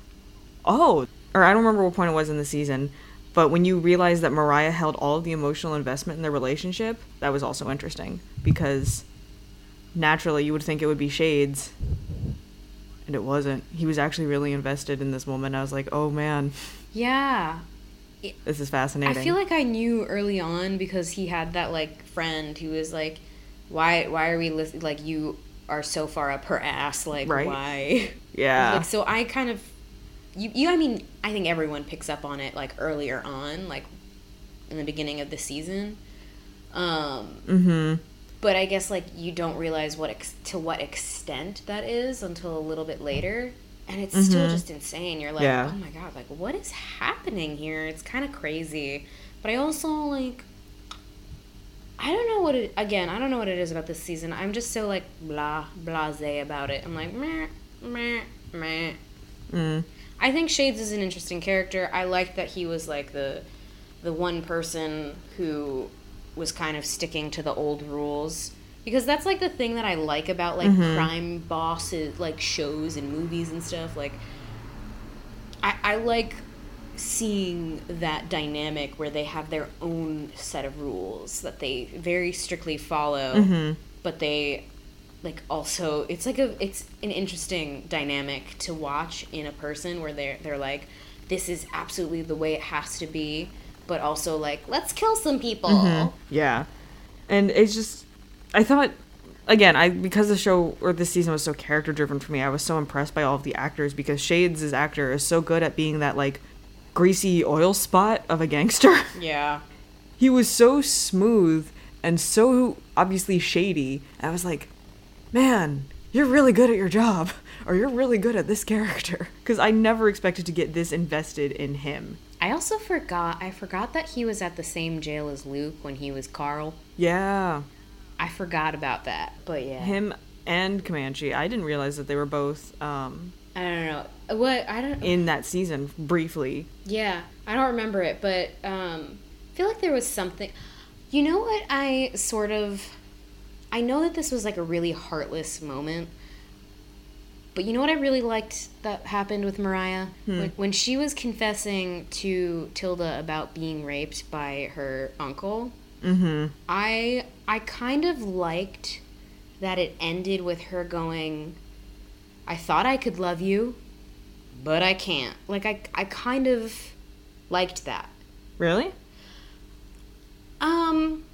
oh or i don't remember what point it was in the season but when you realize that mariah held all of the emotional investment in their relationship that was also interesting because naturally you would think it would be shades and it wasn't he was actually really invested in this woman i was like oh man Yeah. this is fascinating I feel like I knew early on because he had that like friend who was like, "Why? Why are we listening? Like you are so far up her ass. Like Right. why?" yeah Like so, I kind of, you, you. I mean, I think everyone picks up on it like earlier on, like in the beginning of the season. Um, mm-hmm but I guess like you don't realize what ex- to what extent that is until a little bit later, and it's still just insane. You're like, Yeah. oh my god, like what is happening here? It's kind of crazy, but I also like. I don't know what it again. I don't know what it is about this season. I'm just so like blah blasé about it. I'm like meh meh meh. mm. I think Shades is an interesting character. I like that he was like the the one person who was kind of sticking to the old rules. Because that's like the thing that I like about like mm-hmm. crime bosses like shows and movies and stuff like I I like seeing that dynamic where they have their own set of rules that they very strictly follow mm-hmm. but they like also it's like a it's an interesting dynamic to watch in a person where they're they're like this is absolutely the way it has to be but also like let's kill some people. Mm-hmm. Yeah. And it's just I thought again, I because the show or this season was so character driven for me, I was so impressed by all of the actors because Shades' actor is so good at being that like greasy oil spot of a gangster. Yeah. he was so smooth and so obviously shady. I was like, man, you're really good at your job, or you're really good at this character. Because I never expected to get this invested in him. I also forgot. I forgot that he was at the same jail as Luke when he was Carl. Yeah, I forgot about that. But yeah. him and Comanche. I didn't realize that they were both um, I don't know. What I don't in that season briefly. Yeah, I don't remember it, but um, I feel like there was something. You know what? I sort of. I know that this was like a really heartless moment, but you know what I really liked that happened with Mariah? When, when she was confessing to Tilda about being raped by her uncle, Mm-hmm. I I kind of liked that it ended with her going, I thought I could love you, but I can't. Like I I kind of liked that. Really? Um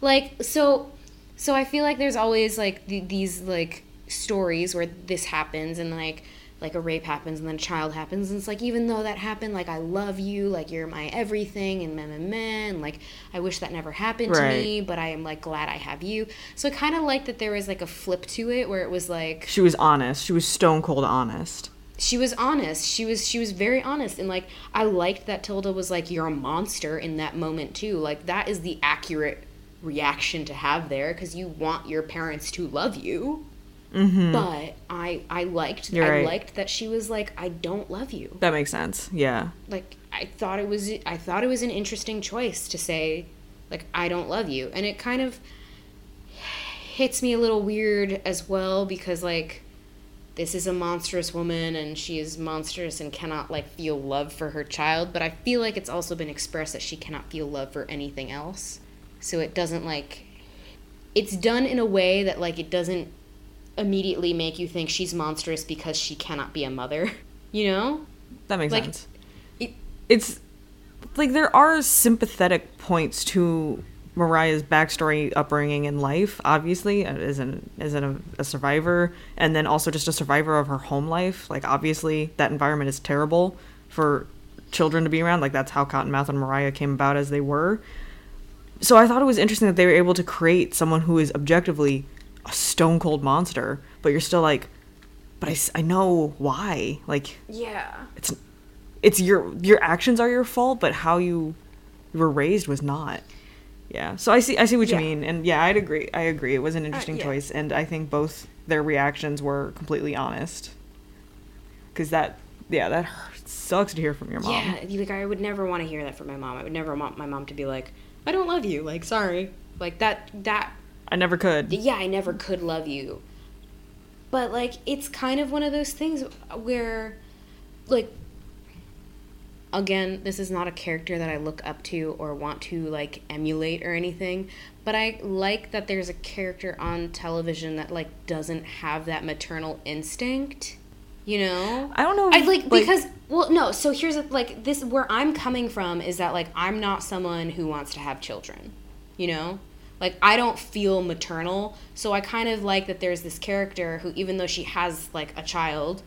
like so so I feel like there's always like th- these like stories where this happens and like like a rape happens and then a child happens. And it's like even though that happened like I love you like you're my everything and meh meh meh and like I wish that never happened to me but I am like glad I have you. So I kind of like that there was like a flip to it where it was like She was honest. She was stone cold honest. she was honest. She was she was very honest. And like i liked that tilda was like you're a monster in that moment too. Like that is the accurate reaction to have there because you want your parents to love you but i i liked Mm-hmm. You're i right. liked that she was like i don't love you That makes sense. Yeah. like i thought it was i thought it was an interesting choice to say like i don't love you and it kind of hits me a little weird as well because like this is a monstrous woman and she is monstrous and cannot like feel love for her child but i feel like it's also been expressed that she cannot feel love for anything else so it doesn't like it's done in a way that like it doesn't immediately make you think she's monstrous because she cannot be a mother you know That makes Like, sense. it- It's like there are sympathetic points to Mariah's backstory, upbringing, in life. Obviously, uh, as an as an, a survivor, and then also just a survivor of her home life. Like obviously, that environment is terrible for children to be around. Like that's how Cottonmouth and Mariah came about as they were. So I thought it was interesting that they were able to create someone who is objectively a stone cold monster, but you're still like, but I, I know why. Like yeah it's it's your your actions are your fault, but how you were raised was not. Yeah. So I see I see what Yeah. Uh, you mean, and yeah, I'd agree. I agree. It was an interesting yeah. choice, and I think both their reactions were completely honest. Because that yeah that sucks to hear from your mom. Yeah, like I would never want to hear that from my mom. I would never want my mom to be like, "I don't love you." Like, sorry. Like that that I never could. yeah, I never could love you. But like it's kind of one of those things where like again, this is not a character that I look up to or want to like emulate or anything, but I like that there's a character on television that like doesn't have that maternal instinct. You know? I don't know. I if- like because well no so here's a, like this where I'm coming from is that like I'm not someone who wants to have children, you know, like I don't feel maternal so I kind of like that there's this character who even though she has like a child,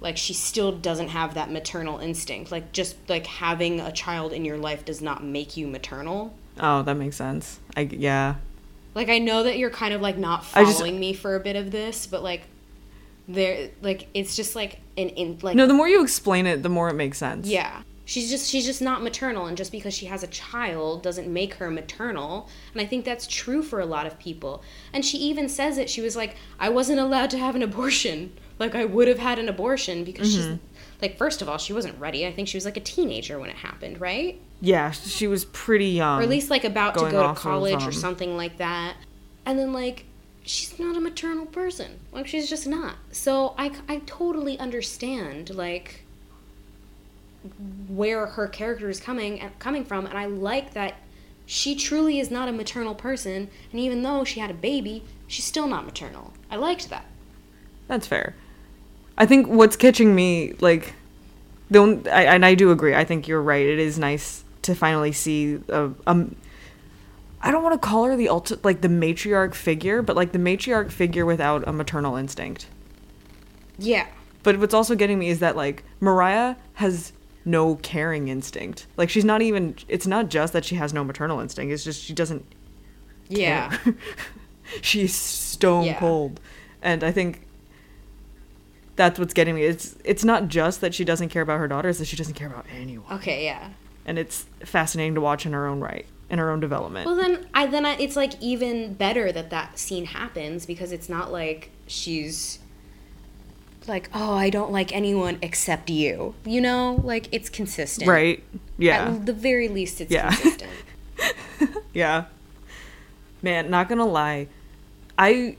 like she still doesn't have that maternal instinct like just like having a child in your life does not make you maternal. oh, that makes sense. I yeah. Like I know that you're kind of like not I just- following me for a bit of this, but like there like it's just like an in like No, the more you explain it, the more it makes sense. Yeah. She's just she's just not maternal and just because she has a child doesn't make her maternal. And I think that's true for a lot of people. And she even says it. She was like, "I wasn't allowed to have an abortion. Like I would have had an abortion because she's like first of all, she wasn't ready. I think she was like a teenager when it happened, right? Yeah, she was pretty young. Or at least like about to go to college or um, something like that. And then like she's not a maternal person. Like she's just not. So I I totally understand like where her character is coming coming from and I like that she truly is not a maternal person and even though she had a baby, she's still not maternal. I liked that. That's fair. I think what's catching me, like, The only, I, and I do agree. I think you're right. It is nice to finally see a, um. I don't want to call her the ulti- like the matriarch figure, but like the matriarch figure without a maternal instinct. Yeah. But what's also getting me is that like Mariah has no caring instinct. Like she's not even. It's not just that she has no maternal instinct. It's just she doesn't. Yeah. she's stone Yeah. cold, and I think that's what's getting me. It's it's not just that she doesn't care about her daughter; it's that she doesn't care about anyone, Okay, yeah. and it's fascinating to watch in her own right, in her own development. Well then I then I, it's like even better that that scene happens because it's not like she's like, "Oh, I don't like anyone except you." You know? Like it's consistent. right? Yeah. At the very least it's Yeah. consistent. Yeah. Man, not gonna lie, I,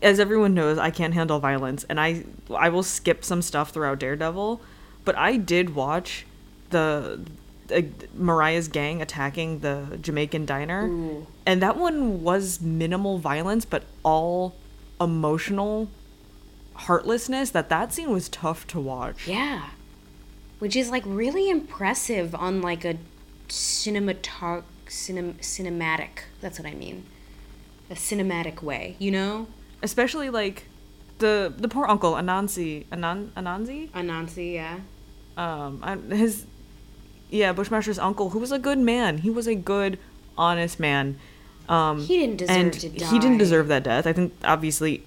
as everyone knows, I can't handle violence, and I I will skip some stuff throughout Daredevil, but I did watch the. Uh, Mariah's gang attacking the Jamaican diner, Ooh. and that one was minimal violence, but all emotional heartlessness. That that scene was tough to watch. Yeah. Which is like really impressive on like a cinematog cinem- cinematic. That's what I mean. A cinematic way, you know? especially like the the poor uncle Anansi Anan Anansi Anansi, yeah. um I, his yeah Bushmaster's uncle who was a good man he was a good honest man um He didn't deserve and to he didn't deserve that death I think obviously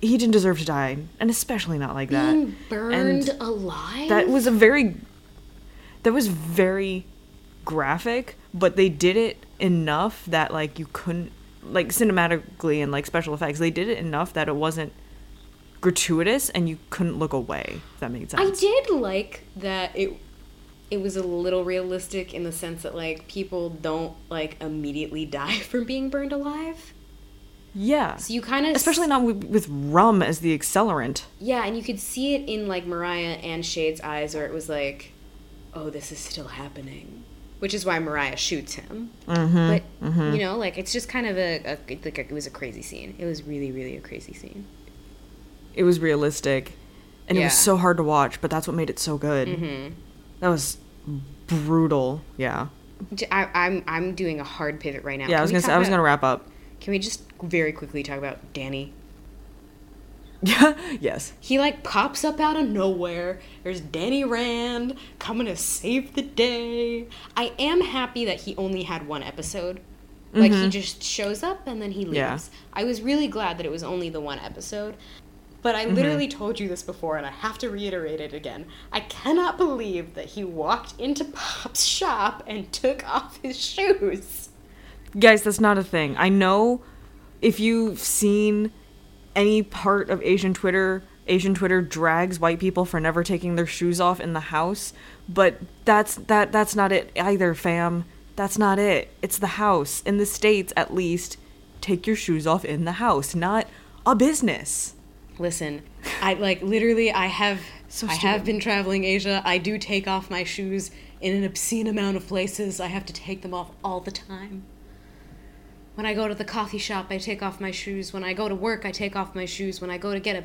he didn't deserve to die and especially not like that Being burned And alive? that was a very that was very graphic but they did it enough that like you couldn't like cinematically and like special effects they did it enough that it wasn't gratuitous and you couldn't look away if that made sense I did like that it it was a little realistic in the sense that like people don't like immediately die from being burned alive. Yeah So you kind of especially not with, with rum as the accelerant Yeah, and you could see it in like Mariah and Shade's eyes where it was like, "Oh, this is still happening." Which is why Mariah shoots him. mm-hmm. But you know, like it's just kind of a, a like a, it was a crazy scene. It was really really a crazy scene. it was realistic and it was so hard to watch but that's what made it so good Mhm. that was brutal yeah I, am I'm doing a hard pivot right now. yeah i was gonna say i was gonna wrap up Can we just very quickly talk about Danny? yeah yes He like pops up out of nowhere. There's Danny Rand coming to save the day. I am happy that he only had one episode. Like he mm-hmm. just shows up and then he leaves. Yeah. I was really glad that it was only the one episode. But I mm-hmm. literally told you this before and I have to reiterate it again. I cannot believe that he walked into Pop's shop and took off his shoes. Guys, that's not a thing. I know if you've seen any part of Asian Twitter, Asian Twitter drags white people for never taking their shoes off in the house, but that's that that's not it either, fam. That's not it. It's the house. In the states at least, take your shoes off in the house, not a business. Listen, I like literally I have So I have been traveling Asia. I do take off my shoes in an obscene amount of places. I have to take them off all the time. When I go to the coffee shop, I take off my shoes. When I go to work, I take off my shoes. When I go to get a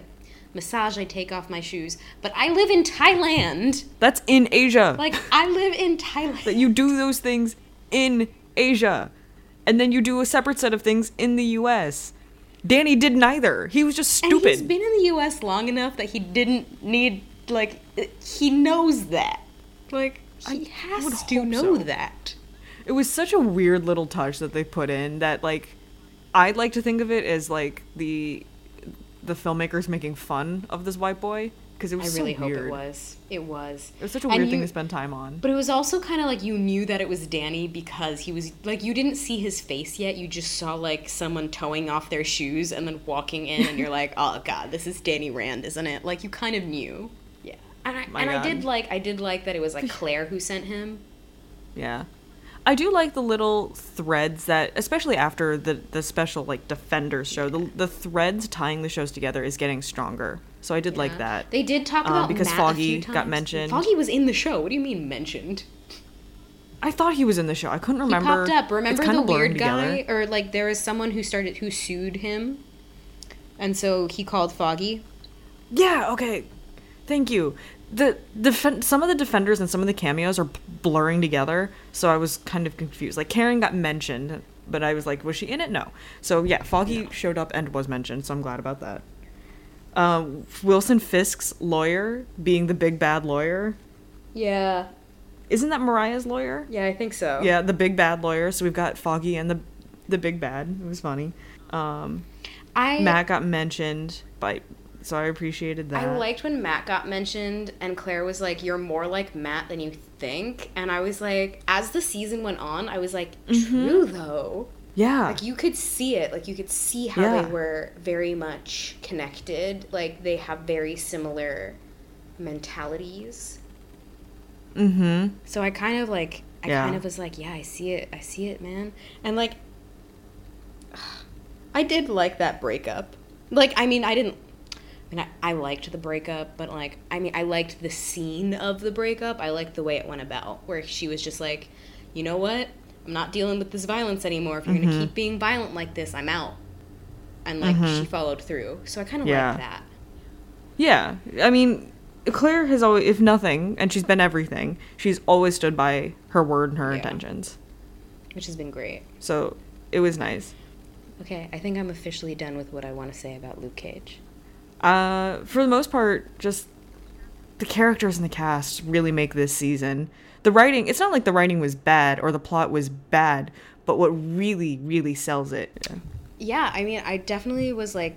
massage, I take off my shoes. But I live in Thailand. That's in Asia. Like I live in Thailand. that you do those things in Asia. And then you do a separate set of things in the US. Danny did neither. He was just stupid. And he's been in the U.S. long enough that he didn't need like he knows that. Like he would has to know so. that. It was such a weird little touch that they put in that like I'd like to think of it as like the the filmmakers making fun of this white boy because it was I really so hope it was. It was. It was such a And weird thing to spend time on. But it was also kind of like you knew that it was Danny because he was like you didn't see his face yet. You just saw like someone towing off their shoes and then walking in, and you're like, oh god, this is Danny Rand, isn't it? Like you kind of knew. Yeah. And I My and I did like I did like that it was like Claire who sent him. Yeah. I do like the little threads that, especially after the the special like Defenders show, the the threads tying the shows together is getting stronger. So I did like that. They did talk Uh, about because Matt a Foggy few got mentioned. Foggy was in the show. What do you mean mentioned? I thought he was in the show. I couldn't remember. He remember. popped up. Remember the weird guy, together. or like there was someone who started who sued him, and so he called Foggy. Yeah. Okay. Thank you. The defen- some of the defenders and some of the cameos are blurring together, so I was kind of confused. Like Karen got mentioned, but I was like, was she in it? No. So yeah, Foggy showed up and was mentioned, so I'm glad about that. Uh, Wilson Fisk's lawyer being the big bad lawyer. Yeah. Isn't that Mariah's lawyer? Yeah, I think so. Yeah, the big bad lawyer. So we've got Foggy and the the big bad. It was funny. Um, I Matt got mentioned by, so I appreciated that. I liked when Matt got mentioned and Claire was like, You're more like Matt than you think. And I was like, as the season went on, I was like, True though. yeah, Like you could see it. Like you could see how Yeah. they were very much connected. Like they have very similar mentalities. mm-hmm. So I kind of like I Yeah. kind of was like, yeah, I see it. I see it, man. And like I did like that breakup. Like I mean, I didn't I mean, I, I liked the breakup, but like, I mean, I liked the scene of the breakup. I liked the way it went about, where she was just like, you know what? I'm not dealing with this violence anymore. If you're Mm-hmm. gonna keep being violent like this, I'm out. And like, she followed through. So I kind of Yeah. like that. Yeah, I mean, Claire has always, if nothing, and she's been everything. She's always stood by her word and her Yeah. intentions. which has been great. So it was nice. Okay, I think I'm officially done with what I want to say about Luke Cage. Uh, for the most part, just the characters and the cast really make this season. The writing, it's not like the writing was bad or the plot was bad, but what really, really sells it. Yeah, I mean, I definitely was like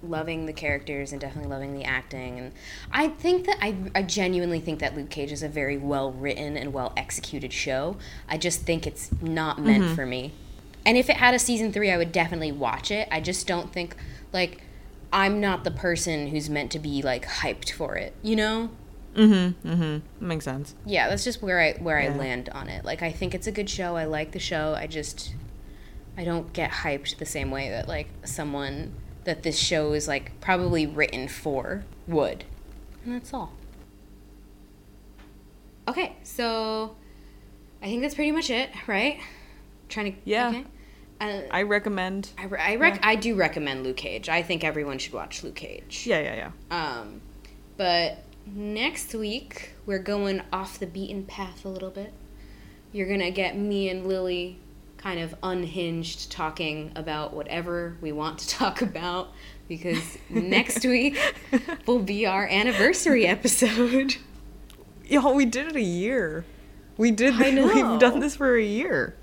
loving the characters and definitely loving the acting and I think that I, I genuinely think that Luke Cage is a very well written and well executed show. I just think it's not meant for me. And if it had a season 3, I would definitely watch it. I just don't think like I'm not the person who's meant to be like hyped for it, you know? Mm-hmm, mm-hmm. Makes sense. Yeah, that's just where I where I land on it. Like I think it's a good show. I like the show. I just I don't get hyped the same way that like someone that this show is like probably written for would. And that's all. Okay, so I think that's pretty much it, right? Trying to Yeah. Okay. Uh, I recommend. I, re- I, rec- I do recommend Luke Cage. I think everyone should watch Luke Cage. Yeah, yeah, yeah. Um, but next week we're going off the beaten path a little bit. You're gonna get me and Lily kind of unhinged talking about whatever we want to talk about because next week will be our anniversary episode. Y'all, we did it a year. We did. I know. We've done this for a year.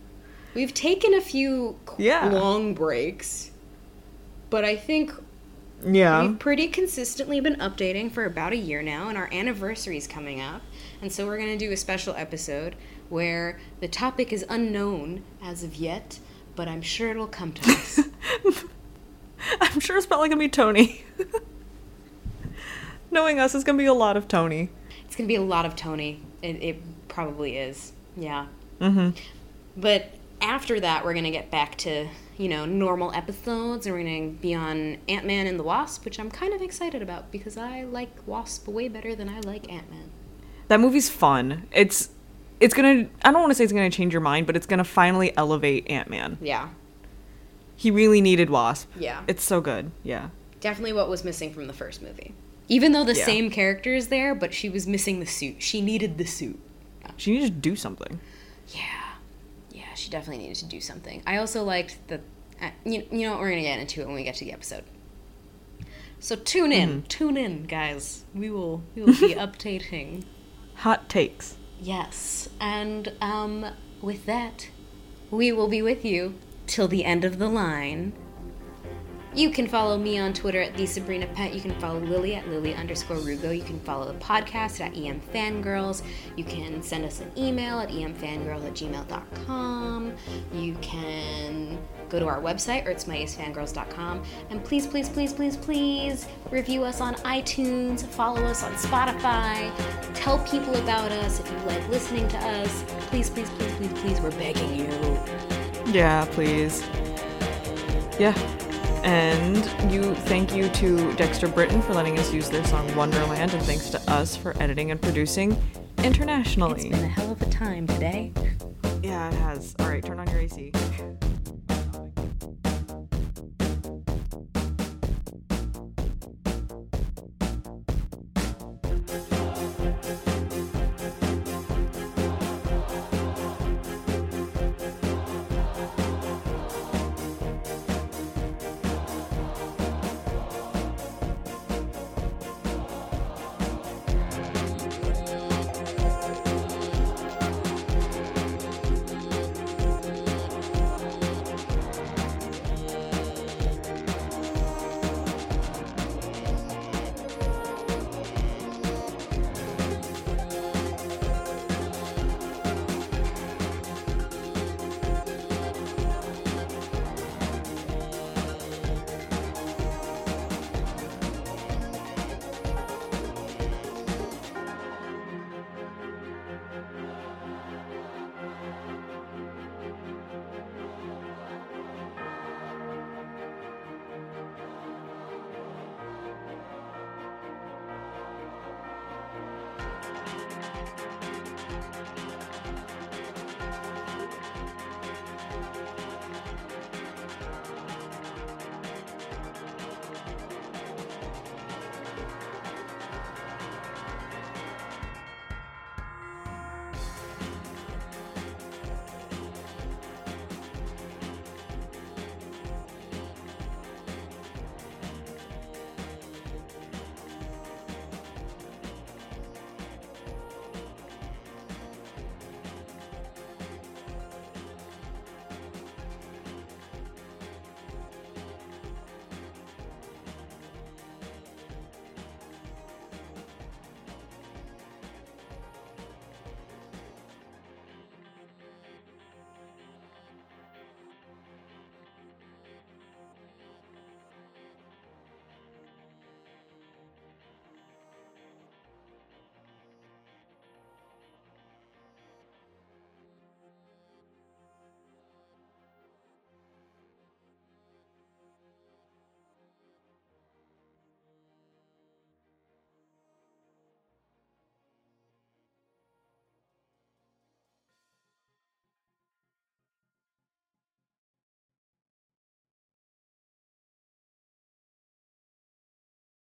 We've taken a few Yeah. long breaks, but I think Yeah. We've pretty consistently been updating for about a year now, and our anniversary is coming up. And so we're going to do a special episode where the topic is unknown as of yet, but I'm sure it'll come to us. I'm sure it's probably gonna be Tony. Knowing us, it's gonna be a lot of Tony. it's going to be a lot of Tony. It, it probably is. Yeah. Mm-hmm. But after that, we're going to get back to, you know, normal episodes, and we're going to be on Ant Man and the Wasp, which I'm kind of excited about because I like Wasp way better than I like Ant Man. That movie's fun. It's it's gonna. I don't want to say it's gonna change your mind, but it's gonna finally elevate Ant Man. Yeah. He really needed Wasp. Yeah. It's so good. Yeah. definitely what was missing from the first movie. Even though the Yeah. same character is there, but she was missing the suit. She needed the suit. She needed to do something. Yeah. Yeah, she definitely needed to do something. I also liked the. Uh, you, you know what? We're going to get into it when we get to the episode. So tune in. Tune in, guys. We will, we will be updating. Hot takes. Yes. And um, with that, we will be with you till the end of the line. You can follow me on Twitter at the Sabrina Pet. You can follow Lily at Lily underscore Rugo. You can follow the podcast at EM Fangirls. You can send us an email at emfangirls at gmail.com. You can go to our website, earthsmightiestfangirls.com. And please, please, please, please, please review us on iTunes. Follow us on Spotify. Tell people about us if you like listening to us. Please, please, please, please, please, we're begging you. Yeah, please. Yeah. And you thank you to Dexter Britain for letting us use their song Wonderland, and thanks to us for editing and producing It's internationally. been a hell of a time today. Yeah, it has. All right, turn on your AC. Bye.